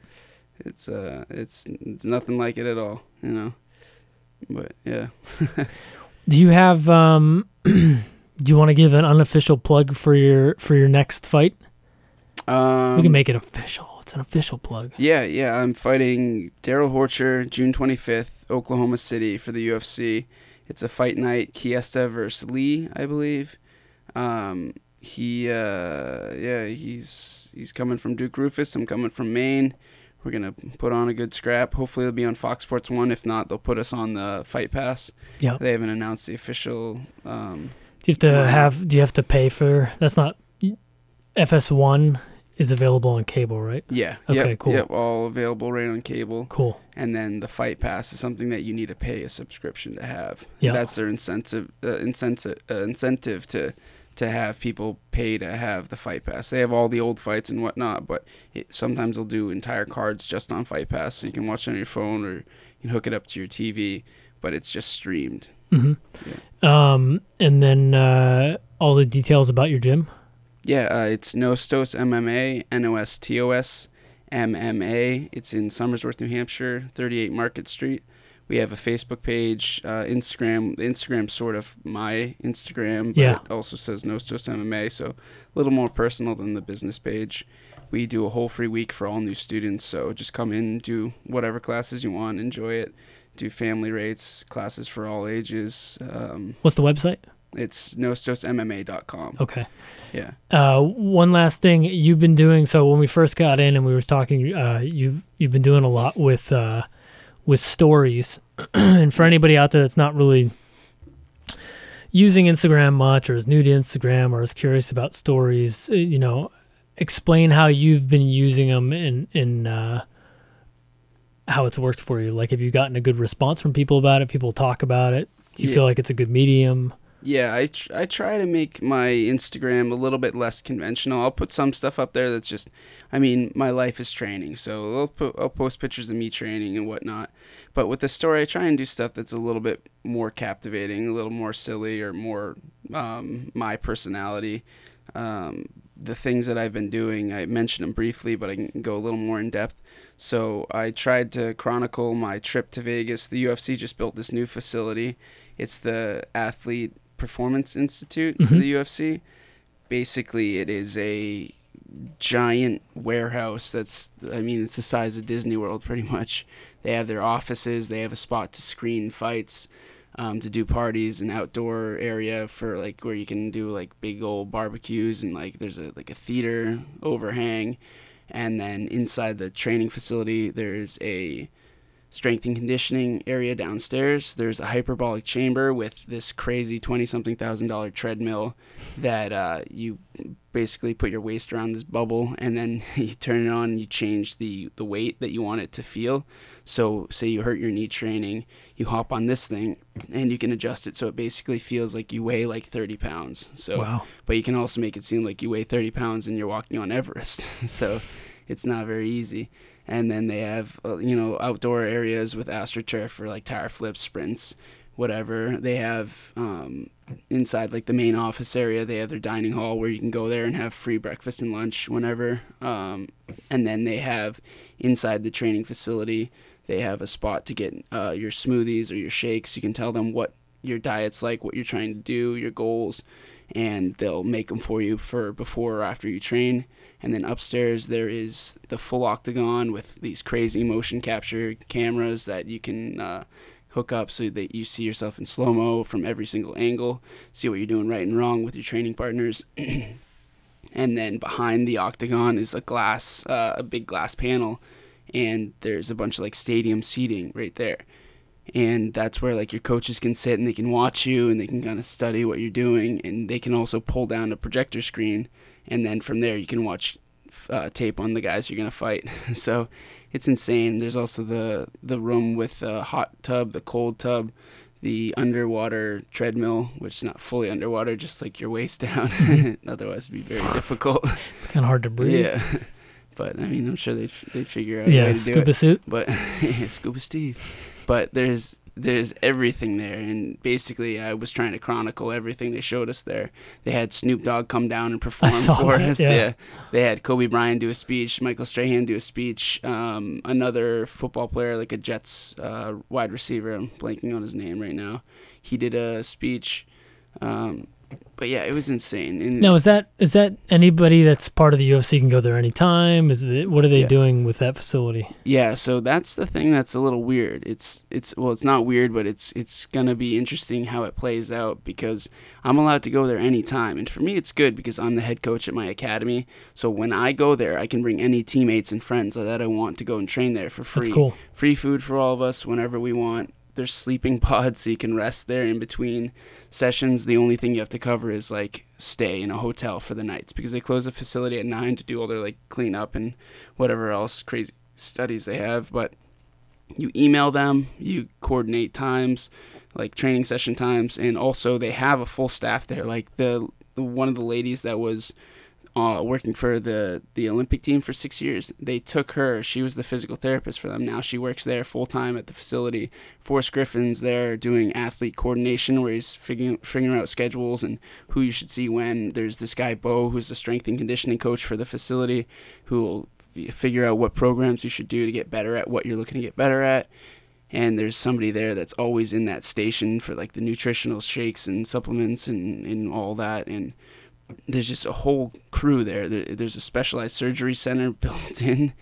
It's uh, it's, it's nothing like it at all, you know. But yeah. Do you have um? do you want to give an unofficial plug for your for your next fight? Um, we can make it official. It's an official plug. Yeah, yeah. I'm fighting Daryl Horcher June 25th, Oklahoma City for the UFC. It's a fight night. Chiesa versus Lee, I believe. Um, he, uh, yeah, he's he's coming from Duke Roufus. I'm coming from Maine. We're gonna put on a good scrap. Hopefully, it'll be on Fox Sports One. If not, they'll put us on the Fight Pass. Yeah. They haven't announced the official. Um, Do you have to have? Do you have to pay for? That's not. FS1 is available on cable, right? yeah. Okay, yep, cool. Yep. All available right on cable. Cool. and then the fight pass is something that you need to pay a subscription to have. Yeah. that's their incentive uh, incentive uh, incentive to to have people pay to have the fight pass. They have all the old fights and whatnot, but it, sometimes they'll do entire cards just on fight pass, so you can watch it on your phone or you can hook it up to your TV, but it's just streamed. Mm-hmm. Um, and then uh, all the details about your gym. Yeah, uh, it's Nostos MMA, N O S T O S MMA. It's in Somersworth, New Hampshire, 38 Market Street. We have a Facebook page, uh, Instagram. Instagram's sort of my Instagram, but Yeah. it also says Nostos MMA, so a little more personal than the business page. We do a whole free week for all new students, so just come in, do whatever classes you want, enjoy it. Do family rates, classes for all ages. Um, What's the website? It's nostosmma.com. Okay. Yeah. Uh, one last thing you've been doing. So when we first got in and we were talking, uh, you've you've been doing a lot with uh, with stories. and for anybody out there that's not really using Instagram much, or is new to Instagram, or is curious about stories, uh, you know, explain how you've been using them in in uh, how it's worked for you. Like, have you gotten a good response from people about it? People talk about it. Do you Yeah. feel like it's a good medium? Yeah, I, tr- I try to make my Instagram a little bit less conventional. I'll put some stuff up there that's just, I mean, my life is training, so I'll put I'll post pictures of me training and whatnot. But with the story, I try and do stuff that's a little bit more captivating, a little more silly, or more um, my personality. Um, the things that I've been doing, I mentioned them briefly, but I can go a little more in depth. So I tried to chronicle my trip to Vegas. The UFC just built this new facility. It's the Athlete Performance Institute for Mhm. the UFC. Basically, it is a giant warehouse that's, I mean, it's the size of Disney World pretty much. They have their offices, they have a spot to screen fights. um, to do parties, an outdoor area for like where you can do like big old barbecues and like there's a like a theater overhang, and then inside the training facility there's a strength and conditioning area downstairs. There's a hyperbolic chamber with this crazy twenty something thousand dollar treadmill that uh, you basically put your waist around this bubble and then you turn it on and you change the the weight that you want it to feel. So say you hurt your knee training, you hop on this thing and you can adjust it so it basically feels like you weigh like 30 pounds. So, wow. but you can also make it seem like you weigh 30 pounds and you're walking on Everest. so it's not very easy and then they have uh, you know outdoor areas with astroturf for like tire flips, sprints, whatever. They have um, inside like the main office area. They have their dining hall where you can go there and have free breakfast and lunch whenever. Um, and then they have inside the training facility. They have a spot to get uh, your smoothies or your shakes. You can tell them what your diet's like, what you're trying to do, your goals, and they'll make them for you for before or after you train. And then upstairs there is the full octagon with these crazy motion capture cameras that you can uh, hook up so that you see yourself in slow mo from every single angle, see what you're doing right and wrong with your training partners. and then behind the octagon is a glass, uh, a big glass panel, and there's a bunch of like stadium seating right there and that's where like your coaches can sit and they can watch you and they can kind of study what you're doing and they can also pull down a projector screen. And then from there you can watch uh, tape on the guys you're gonna fight. So it's insane. There's also the the room with the hot tub the cold tub the underwater treadmill which is not fully underwater just like your waist down. Otherwise it'd be very difficult. Kind of hard to breathe. Yeah but I mean, I'm sure they'd they'd figure out yeah, a way to scuba do it. suit. But yeah, scuba Steve. But there's there's everything there, and basically, I was trying to chronicle everything they showed us there. They had Snoop Dogg come down and perform for that, us. yeah. They had Kobe Bryant do a speech, Michael Strahan do a speech, um, another football player, like a Jets uh, wide receiver. I'm blanking on his name right now. He did a speech. Um, but yeah, it was insane. And Now is that is that anybody that's part of the UFC can go there anytime? Is it what are they Yeah. doing with that facility? Yeah, so that's the thing that's a little weird. It's it's well, it's not weird, but it's it's gonna be interesting how it plays out because I'm allowed to go there anytime, and for me, it's good because I'm the head coach at my academy. So when I go there, I can bring any teammates and friends that I want to go and train there for free. That's cool. Free food for all of us whenever we want. There's sleeping pods so you can rest there in between sessions. The only thing you have to cover is like stay in a hotel for the nights because they close the facility at nine to do all their like cleanup and whatever else crazy studies they have. But you email them, you coordinate times, like training session times, and also they have a full staff there. Like the, the one of the ladies that was uh, working for the the Olympic team for six years. They took her. She was the physical therapist for them. Now she works there full time at the facility. Forrest Griffin's there doing athlete coordination, where he's figuring figuring out schedules and who you should see when. There's this guy Bo, who's the strength and conditioning coach for the facility, who will figure out what programs you should do to get better at what you're looking to get better at. And there's somebody there that's always in that station for like the nutritional shakes and supplements and, and all that. And there's just a whole crew there. there. There's a specialized surgery center built in.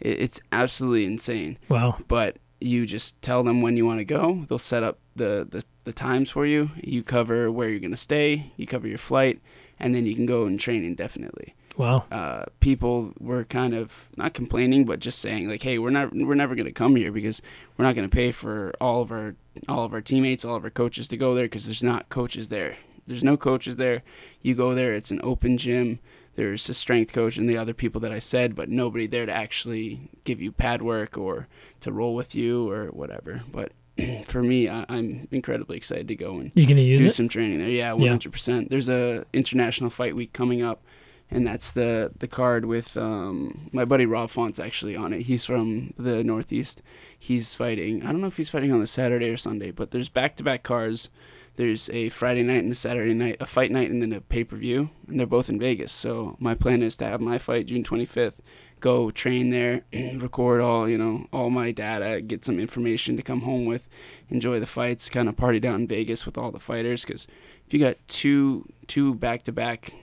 It, it's absolutely insane. Wow. But you just tell them when you want to go. They'll set up the, the, the times for you. You cover where you're going to stay. You cover your flight. And then you can go and train indefinitely. Wow. Uh, people were kind of not complaining, but just saying like, "Hey, we're not, we're never going to come here because we're not going to pay for all of our, all of our teammates, all of our coaches to go there because there's not coaches there. There's no coaches there. You go there, it's an open gym. There's a strength coach and the other people that I said, but nobody there to actually give you pad work or to roll with you or whatever. But for me, I, I'm incredibly excited to go and You gonna use do it? some training there. Yeah, Yeah. 100%. There's a international fight week coming up, and that's the the card with um, my buddy Rob Font's actually on it. He's from the Northeast. He's fighting. I don't know if he's fighting on the Saturday or Sunday, but there's back to back cards. There's a Friday night and a Saturday night, a fight night, and then a pay per view, and they're both in Vegas. So my plan is to have my fight June 25th. Go train there, record all you know, all my data, get some information to come home with, enjoy the fights, kind of party down in Vegas with all the fighters. Because if you got two two back to back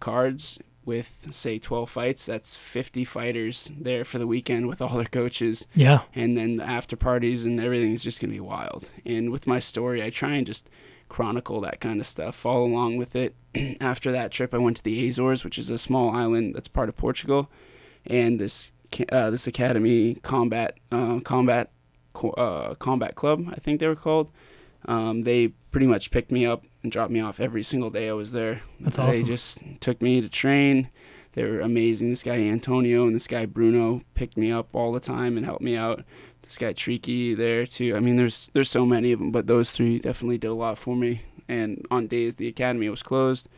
cards with say 12 fights that's 50 fighters there for the weekend with all their coaches. Yeah. and then the after parties and everything is just going to be wild. And with my story i try and just chronicle that kind of stuff follow along with it. After that trip i went to the azores which is a small island that's part of portugal. And this uh, this academy combat uh, combat uh, combat club i think they were called um, they pretty much picked me up and dropped me off every single day i was there That's they awesome. just took me to train they were amazing this guy antonio and this guy bruno picked me up all the time and helped me out this guy Tricky there too. I mean, there's there's so many of them, but those three definitely did a lot for me. And on days the academy was closed,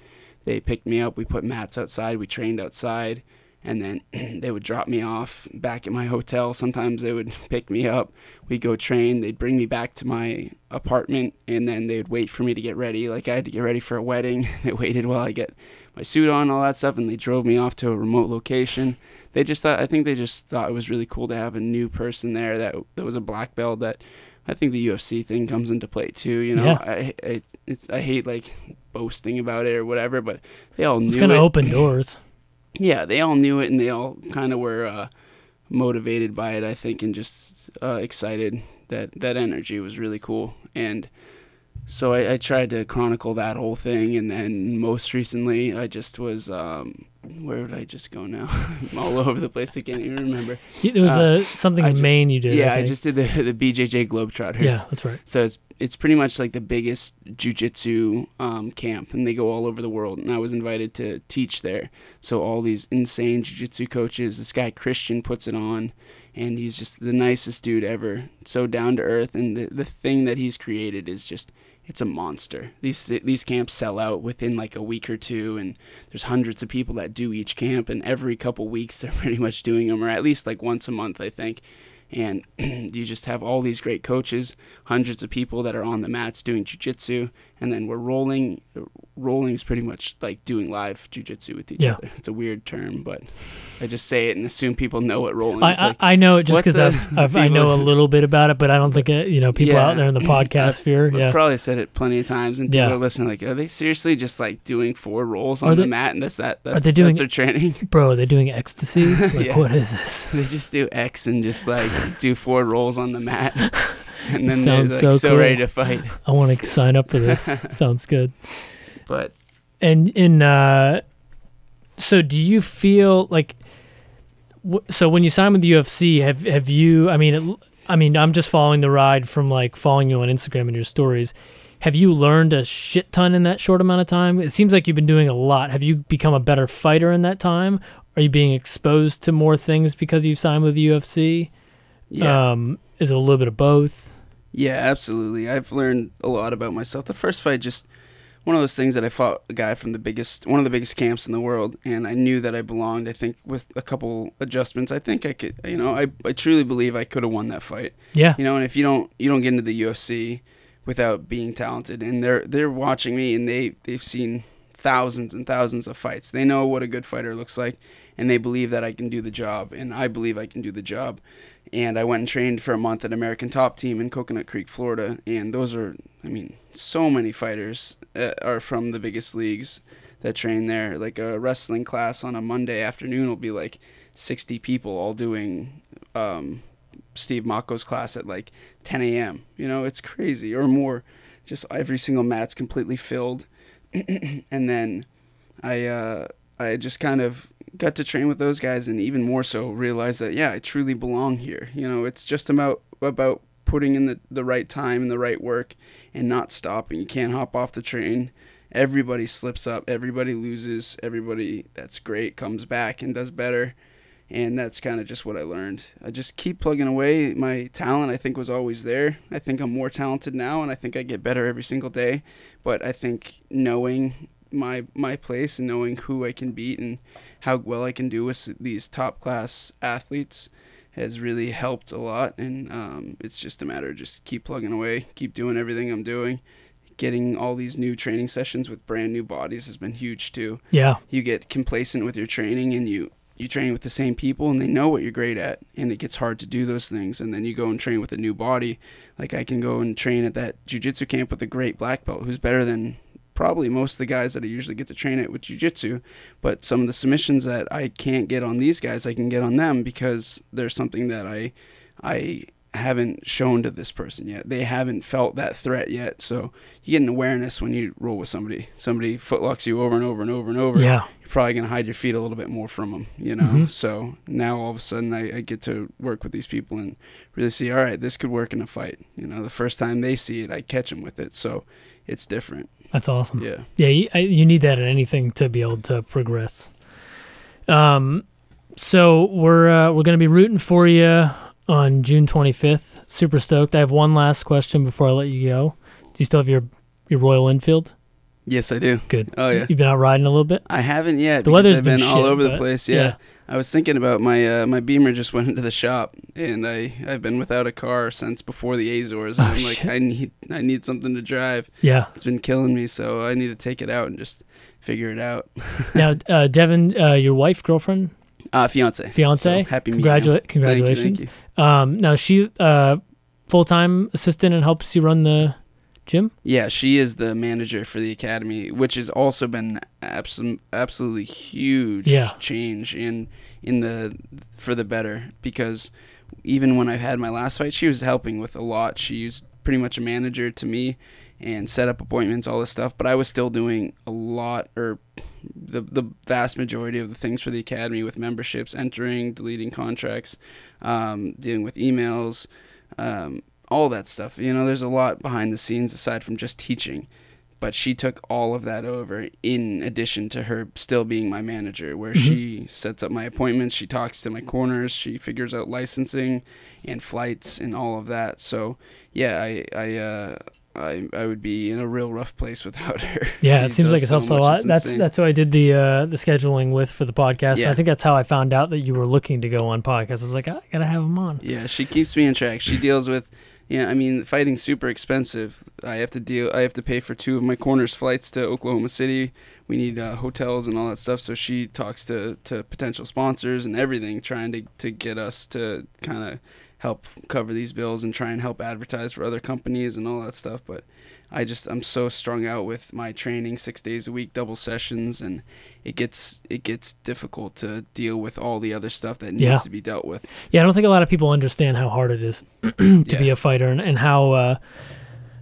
they picked me up. We put mats outside. We trained outside, and then they would drop me off back at my hotel. Sometimes they would pick me up. We'd go train. They'd bring me back to my apartment, and then they'd wait for me to get ready. Like I had to get ready for a wedding. they waited while I get my suit on, all that stuff, and they drove me off to a remote location they just thought I think they just thought it was really cool to have a new person there that that was a black belt that I think the UFC thing comes into play too. You know, Yeah. I I, it's, I hate like boasting about it or whatever, but they all It's knew going to it. open doors. Yeah, they all knew it and they all kind of were uh, motivated by it. I think and just uh, excited that that energy was really cool and. So I, I tried to chronicle that whole thing, and then most recently, I just was um, where would I just go now? I'm all over the place. I can't even remember. There was Uh, a something I in just- Maine you did. yeah, I, think. just did the the BJJ Globetrotters. Yeah, that's right. So it's it's pretty much like the biggest jujitsu um, camp, and they go all over the world. And I was invited to teach there. So all these insane jujitsu coaches. This guy Christian puts it on, and he's just the nicest dude ever. So down to earth, and the the thing that he's created is just it's a monster. These these camps sell out within like a week or two, and there's hundreds of people that do each camp, and every couple weeks they're pretty much doing them, or at least like once a month, I think. And you just have all these great coaches, hundreds of people that are on the mats doing jujitsu, and then we're rolling. Rolling is pretty much like doing live jujitsu with each Yeah. other. It's a weird term, but I just say it and assume people know what rolling I, is. I, Like, I know it just because I've, I've I know a little bit about it, but I don't think it, you know people Yeah. out there in the podcast sphere. Yeah, probably said it plenty of times, and people Yeah. are listening. Like, are they seriously just like doing four rolls Are on they- the mat, and that's that? That's, they doing- their training? bro, are they doing ecstasy? Like, Yeah. what is this? they just do X and just like do four rolls on the mat, and then they're like Sounds so, so cool. ready to fight. I want to sign up for this. Sounds good. But And in uh, so do you feel like w- so when you sign with the UFC, have have you? I mean, it, I mean, I'm just following the ride from like following you on Instagram and your stories. Have you learned a shit ton in that short amount of time? It seems like you've been doing a lot. Have you become a better fighter in that time? Are you being exposed to more things because you've signed with the UFC? yeah, Um, is it a little bit of both? Yeah, absolutely. I've learned a lot about myself. The first fight just one of those things that I fought a guy from the biggest, one of the biggest camps in the world, and I knew that I belonged. I think with a couple adjustments, I think I could. You know, I I truly believe I could have won that fight. Yeah. you know and if you don't you don't get into the UFC without being talented and they're they're watching me and they they've seen thousands and thousands of fights they know what a good fighter looks like and they believe that I can do the job and I believe I can do the job and I went and trained for a month at American Top Team in Coconut Creek Florida and those are I mean so many fighters uh, are from the biggest leagues that train there like a wrestling class on a Monday afternoon will be like 60 people all doing um, Steve Mocco's class at like 10 a.m. You know, it's crazy or more. Just every single mat's completely filled, and then I uh, I just kind of got to train with those guys, and even more so realized that yeah, I truly belong here. You know, it's just about about putting in the the right time and the right work, and not stopping. You can't hop off the train. Everybody slips up. Everybody loses. Everybody that's great comes back and does better and that's kind of just what I learned. I just keep plugging away. My talent, I think, was always there. I think I'm more talented now, and I think I get better every single day. But I think knowing my my place and knowing who I can beat and how well I can do with these top class athletes has really helped a lot. And um, it's just a matter of just keep plugging away, keep doing everything I'm doing. Getting all these new training sessions with brand new bodies has been huge too Yeah. you get complacent with your training and you you train with the same people and they know what you're great at and it gets hard to do those things and then you go and train with a new body like i can go and train at that jiu-jitsu camp with a great black belt who's better than probably most of the guys that I usually get to train at with jujitsu. But some of the submissions that I can't get on these guys, I can get on them because there's something that I I haven't shown to this person yet. They haven't felt that threat yet. So you get an awareness when you roll with somebody. Somebody footlocks you over and over and over and over. Yeah. You're probably gonna hide your feet a little bit more from them, you know. Mhm. So now all of a sudden I, I get to work with these people and really see, all right, this could work in a fight. You know, the first time they see it, I catch them with it. So it's different. That's awesome. Yeah. Yeah, you, I- you need that in anything to be able to progress. Um, so we're uh, we're gonna be rooting for you on June 25th. Super stoked. I have one last question before I let you go. Do you still have your your Royal Enfield? Yes, I do. Good. Oh yeah. You've been out riding a little bit. I haven't yet. The weather's I've been been, all shit, over the place. yeah. Yeah. I was thinking about my uh, my Beamer just went into the shop, and I I've been without a car since before the Azores. And Oh, I'm like, shit. I need I need something to drive. Yeah. It's been killing me, so I need to take it out and just figure it out. now, uh, Devin, uh, your wife, girlfriend, Uh, fiance. fiance, So, happy congratula- you. Thank you, congratulations. thank you. Um, now she uh, full time assistant and helps you run the gym. Yeah, she is the manager for the academy, which has also been absolutely absolutely huge Yeah. change in in the for the better because even when I've had my last fight, she was helping with a lot. She was pretty much a manager to me and set up appointments, all this stuff. But I was still doing a lot or the the vast majority of the things for the academy with memberships, entering, deleting contracts, um, dealing with emails, um, all that stuff. You know, there's a lot behind the scenes aside from just teaching. But she took all of that over in addition to her still being my manager, where Mhm. she sets up my appointments, she talks to my corners, she figures out licensing and flights and all of that. So yeah, I I uh, I, I would be in a real rough place without her. Yeah, it seems like it so helps a lot. it's That's insane. that's who I did the uh, the scheduling with for the podcast. And I think that's how I found out that you were looking to go on podcast. I was like, I gotta have him on. Yeah, she keeps me in track. She deals with, yeah. I mean, fighting's super expensive. I have to deal. I have to pay for two of my corners flights to Oklahoma City. We need uh, hotels and all that stuff. So she talks to to potential sponsors and everything, trying to to get us to kind of help cover these bills and try and help advertise for other companies and all that stuff. But I just I'm so strung out with my training six days a week, double sessions, and it gets it gets difficult to deal with all the other stuff that needs Yeah. to be dealt with. Yeah, I don't think a lot of people understand how hard it is to be a fighter and, and how uh,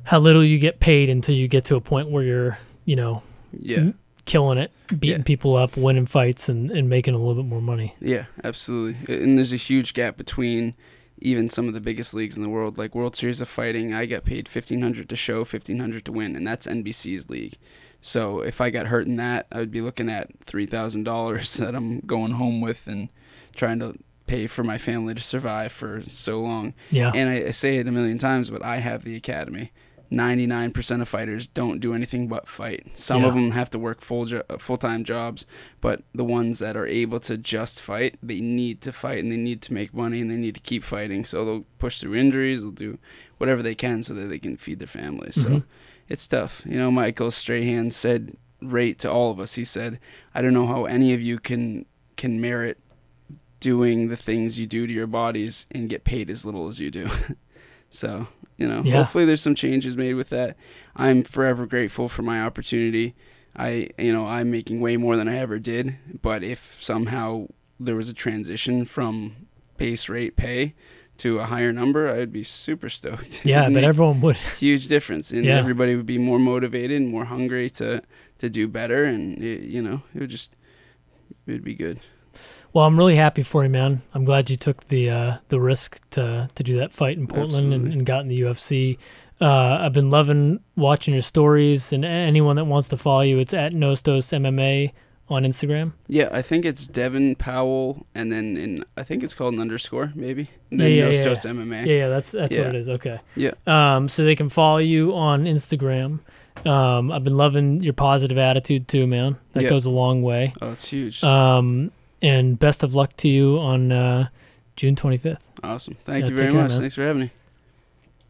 how little you get paid until you get to a point where you're you know Yeah. killing it, beating Yeah. people up, winning fights, and, and making a little bit more money. Yeah, absolutely. And there's a huge gap between even some of the biggest leagues in the world, like World Series of Fighting. I get paid fifteen hundred to show, fifteen hundred to win, and that's NBC's league. So if I got hurt in that, I would be looking at three thousand dollars that I'm going home with and trying to pay for my family to survive for so long. Yeah, And I, I say it a million times, but I have the academy. 99% of fighters don't do anything but fight. Some of them have to work full jo- full-time jobs, but the ones that are able to just fight, they need to fight and they need to make money and they need to keep fighting. So they'll push through injuries, they'll do whatever they can so that they can feed their families. Mhm. So it's tough. You know, Michael Strahan said rate to all of us. He said, "I don't know how any of you can can merit doing the things you do to your bodies and get paid as little as you do." so, you know, Yeah. hopefully there's some changes made with that. I'm forever grateful for my opportunity. I, you know, I'm making way more than I ever did, but if somehow there was a transition from base rate pay to a higher number, I'd be super stoked. yeah, but everyone would. huge difference, and Yeah. everybody would be more motivated and more hungry to to do better, and it, you know, it would just it would be good. Well, I'm really happy for you, man. I'm glad you took the uh, the risk to to do that fight in Portland and, and got in the UFC. Uh, I've been loving watching your stories, and anyone that wants to follow you, it's at Nostos MMA on Instagram. Yeah, I think it's Devin Powell, and then in I think it's called an underscore maybe, and Yeah, then yeah, yeah, Nostos yeah. MMA. Yeah, yeah, that's that's what it is. Okay. Yeah. Um, so they can follow you on Instagram. Um, I've been loving your positive attitude too, man. That Yeah. goes a long way. Oh, it's huge. Um, and best of luck to you on uh, June 25th. awesome. Thank yeah, you very much. Thanks for having me.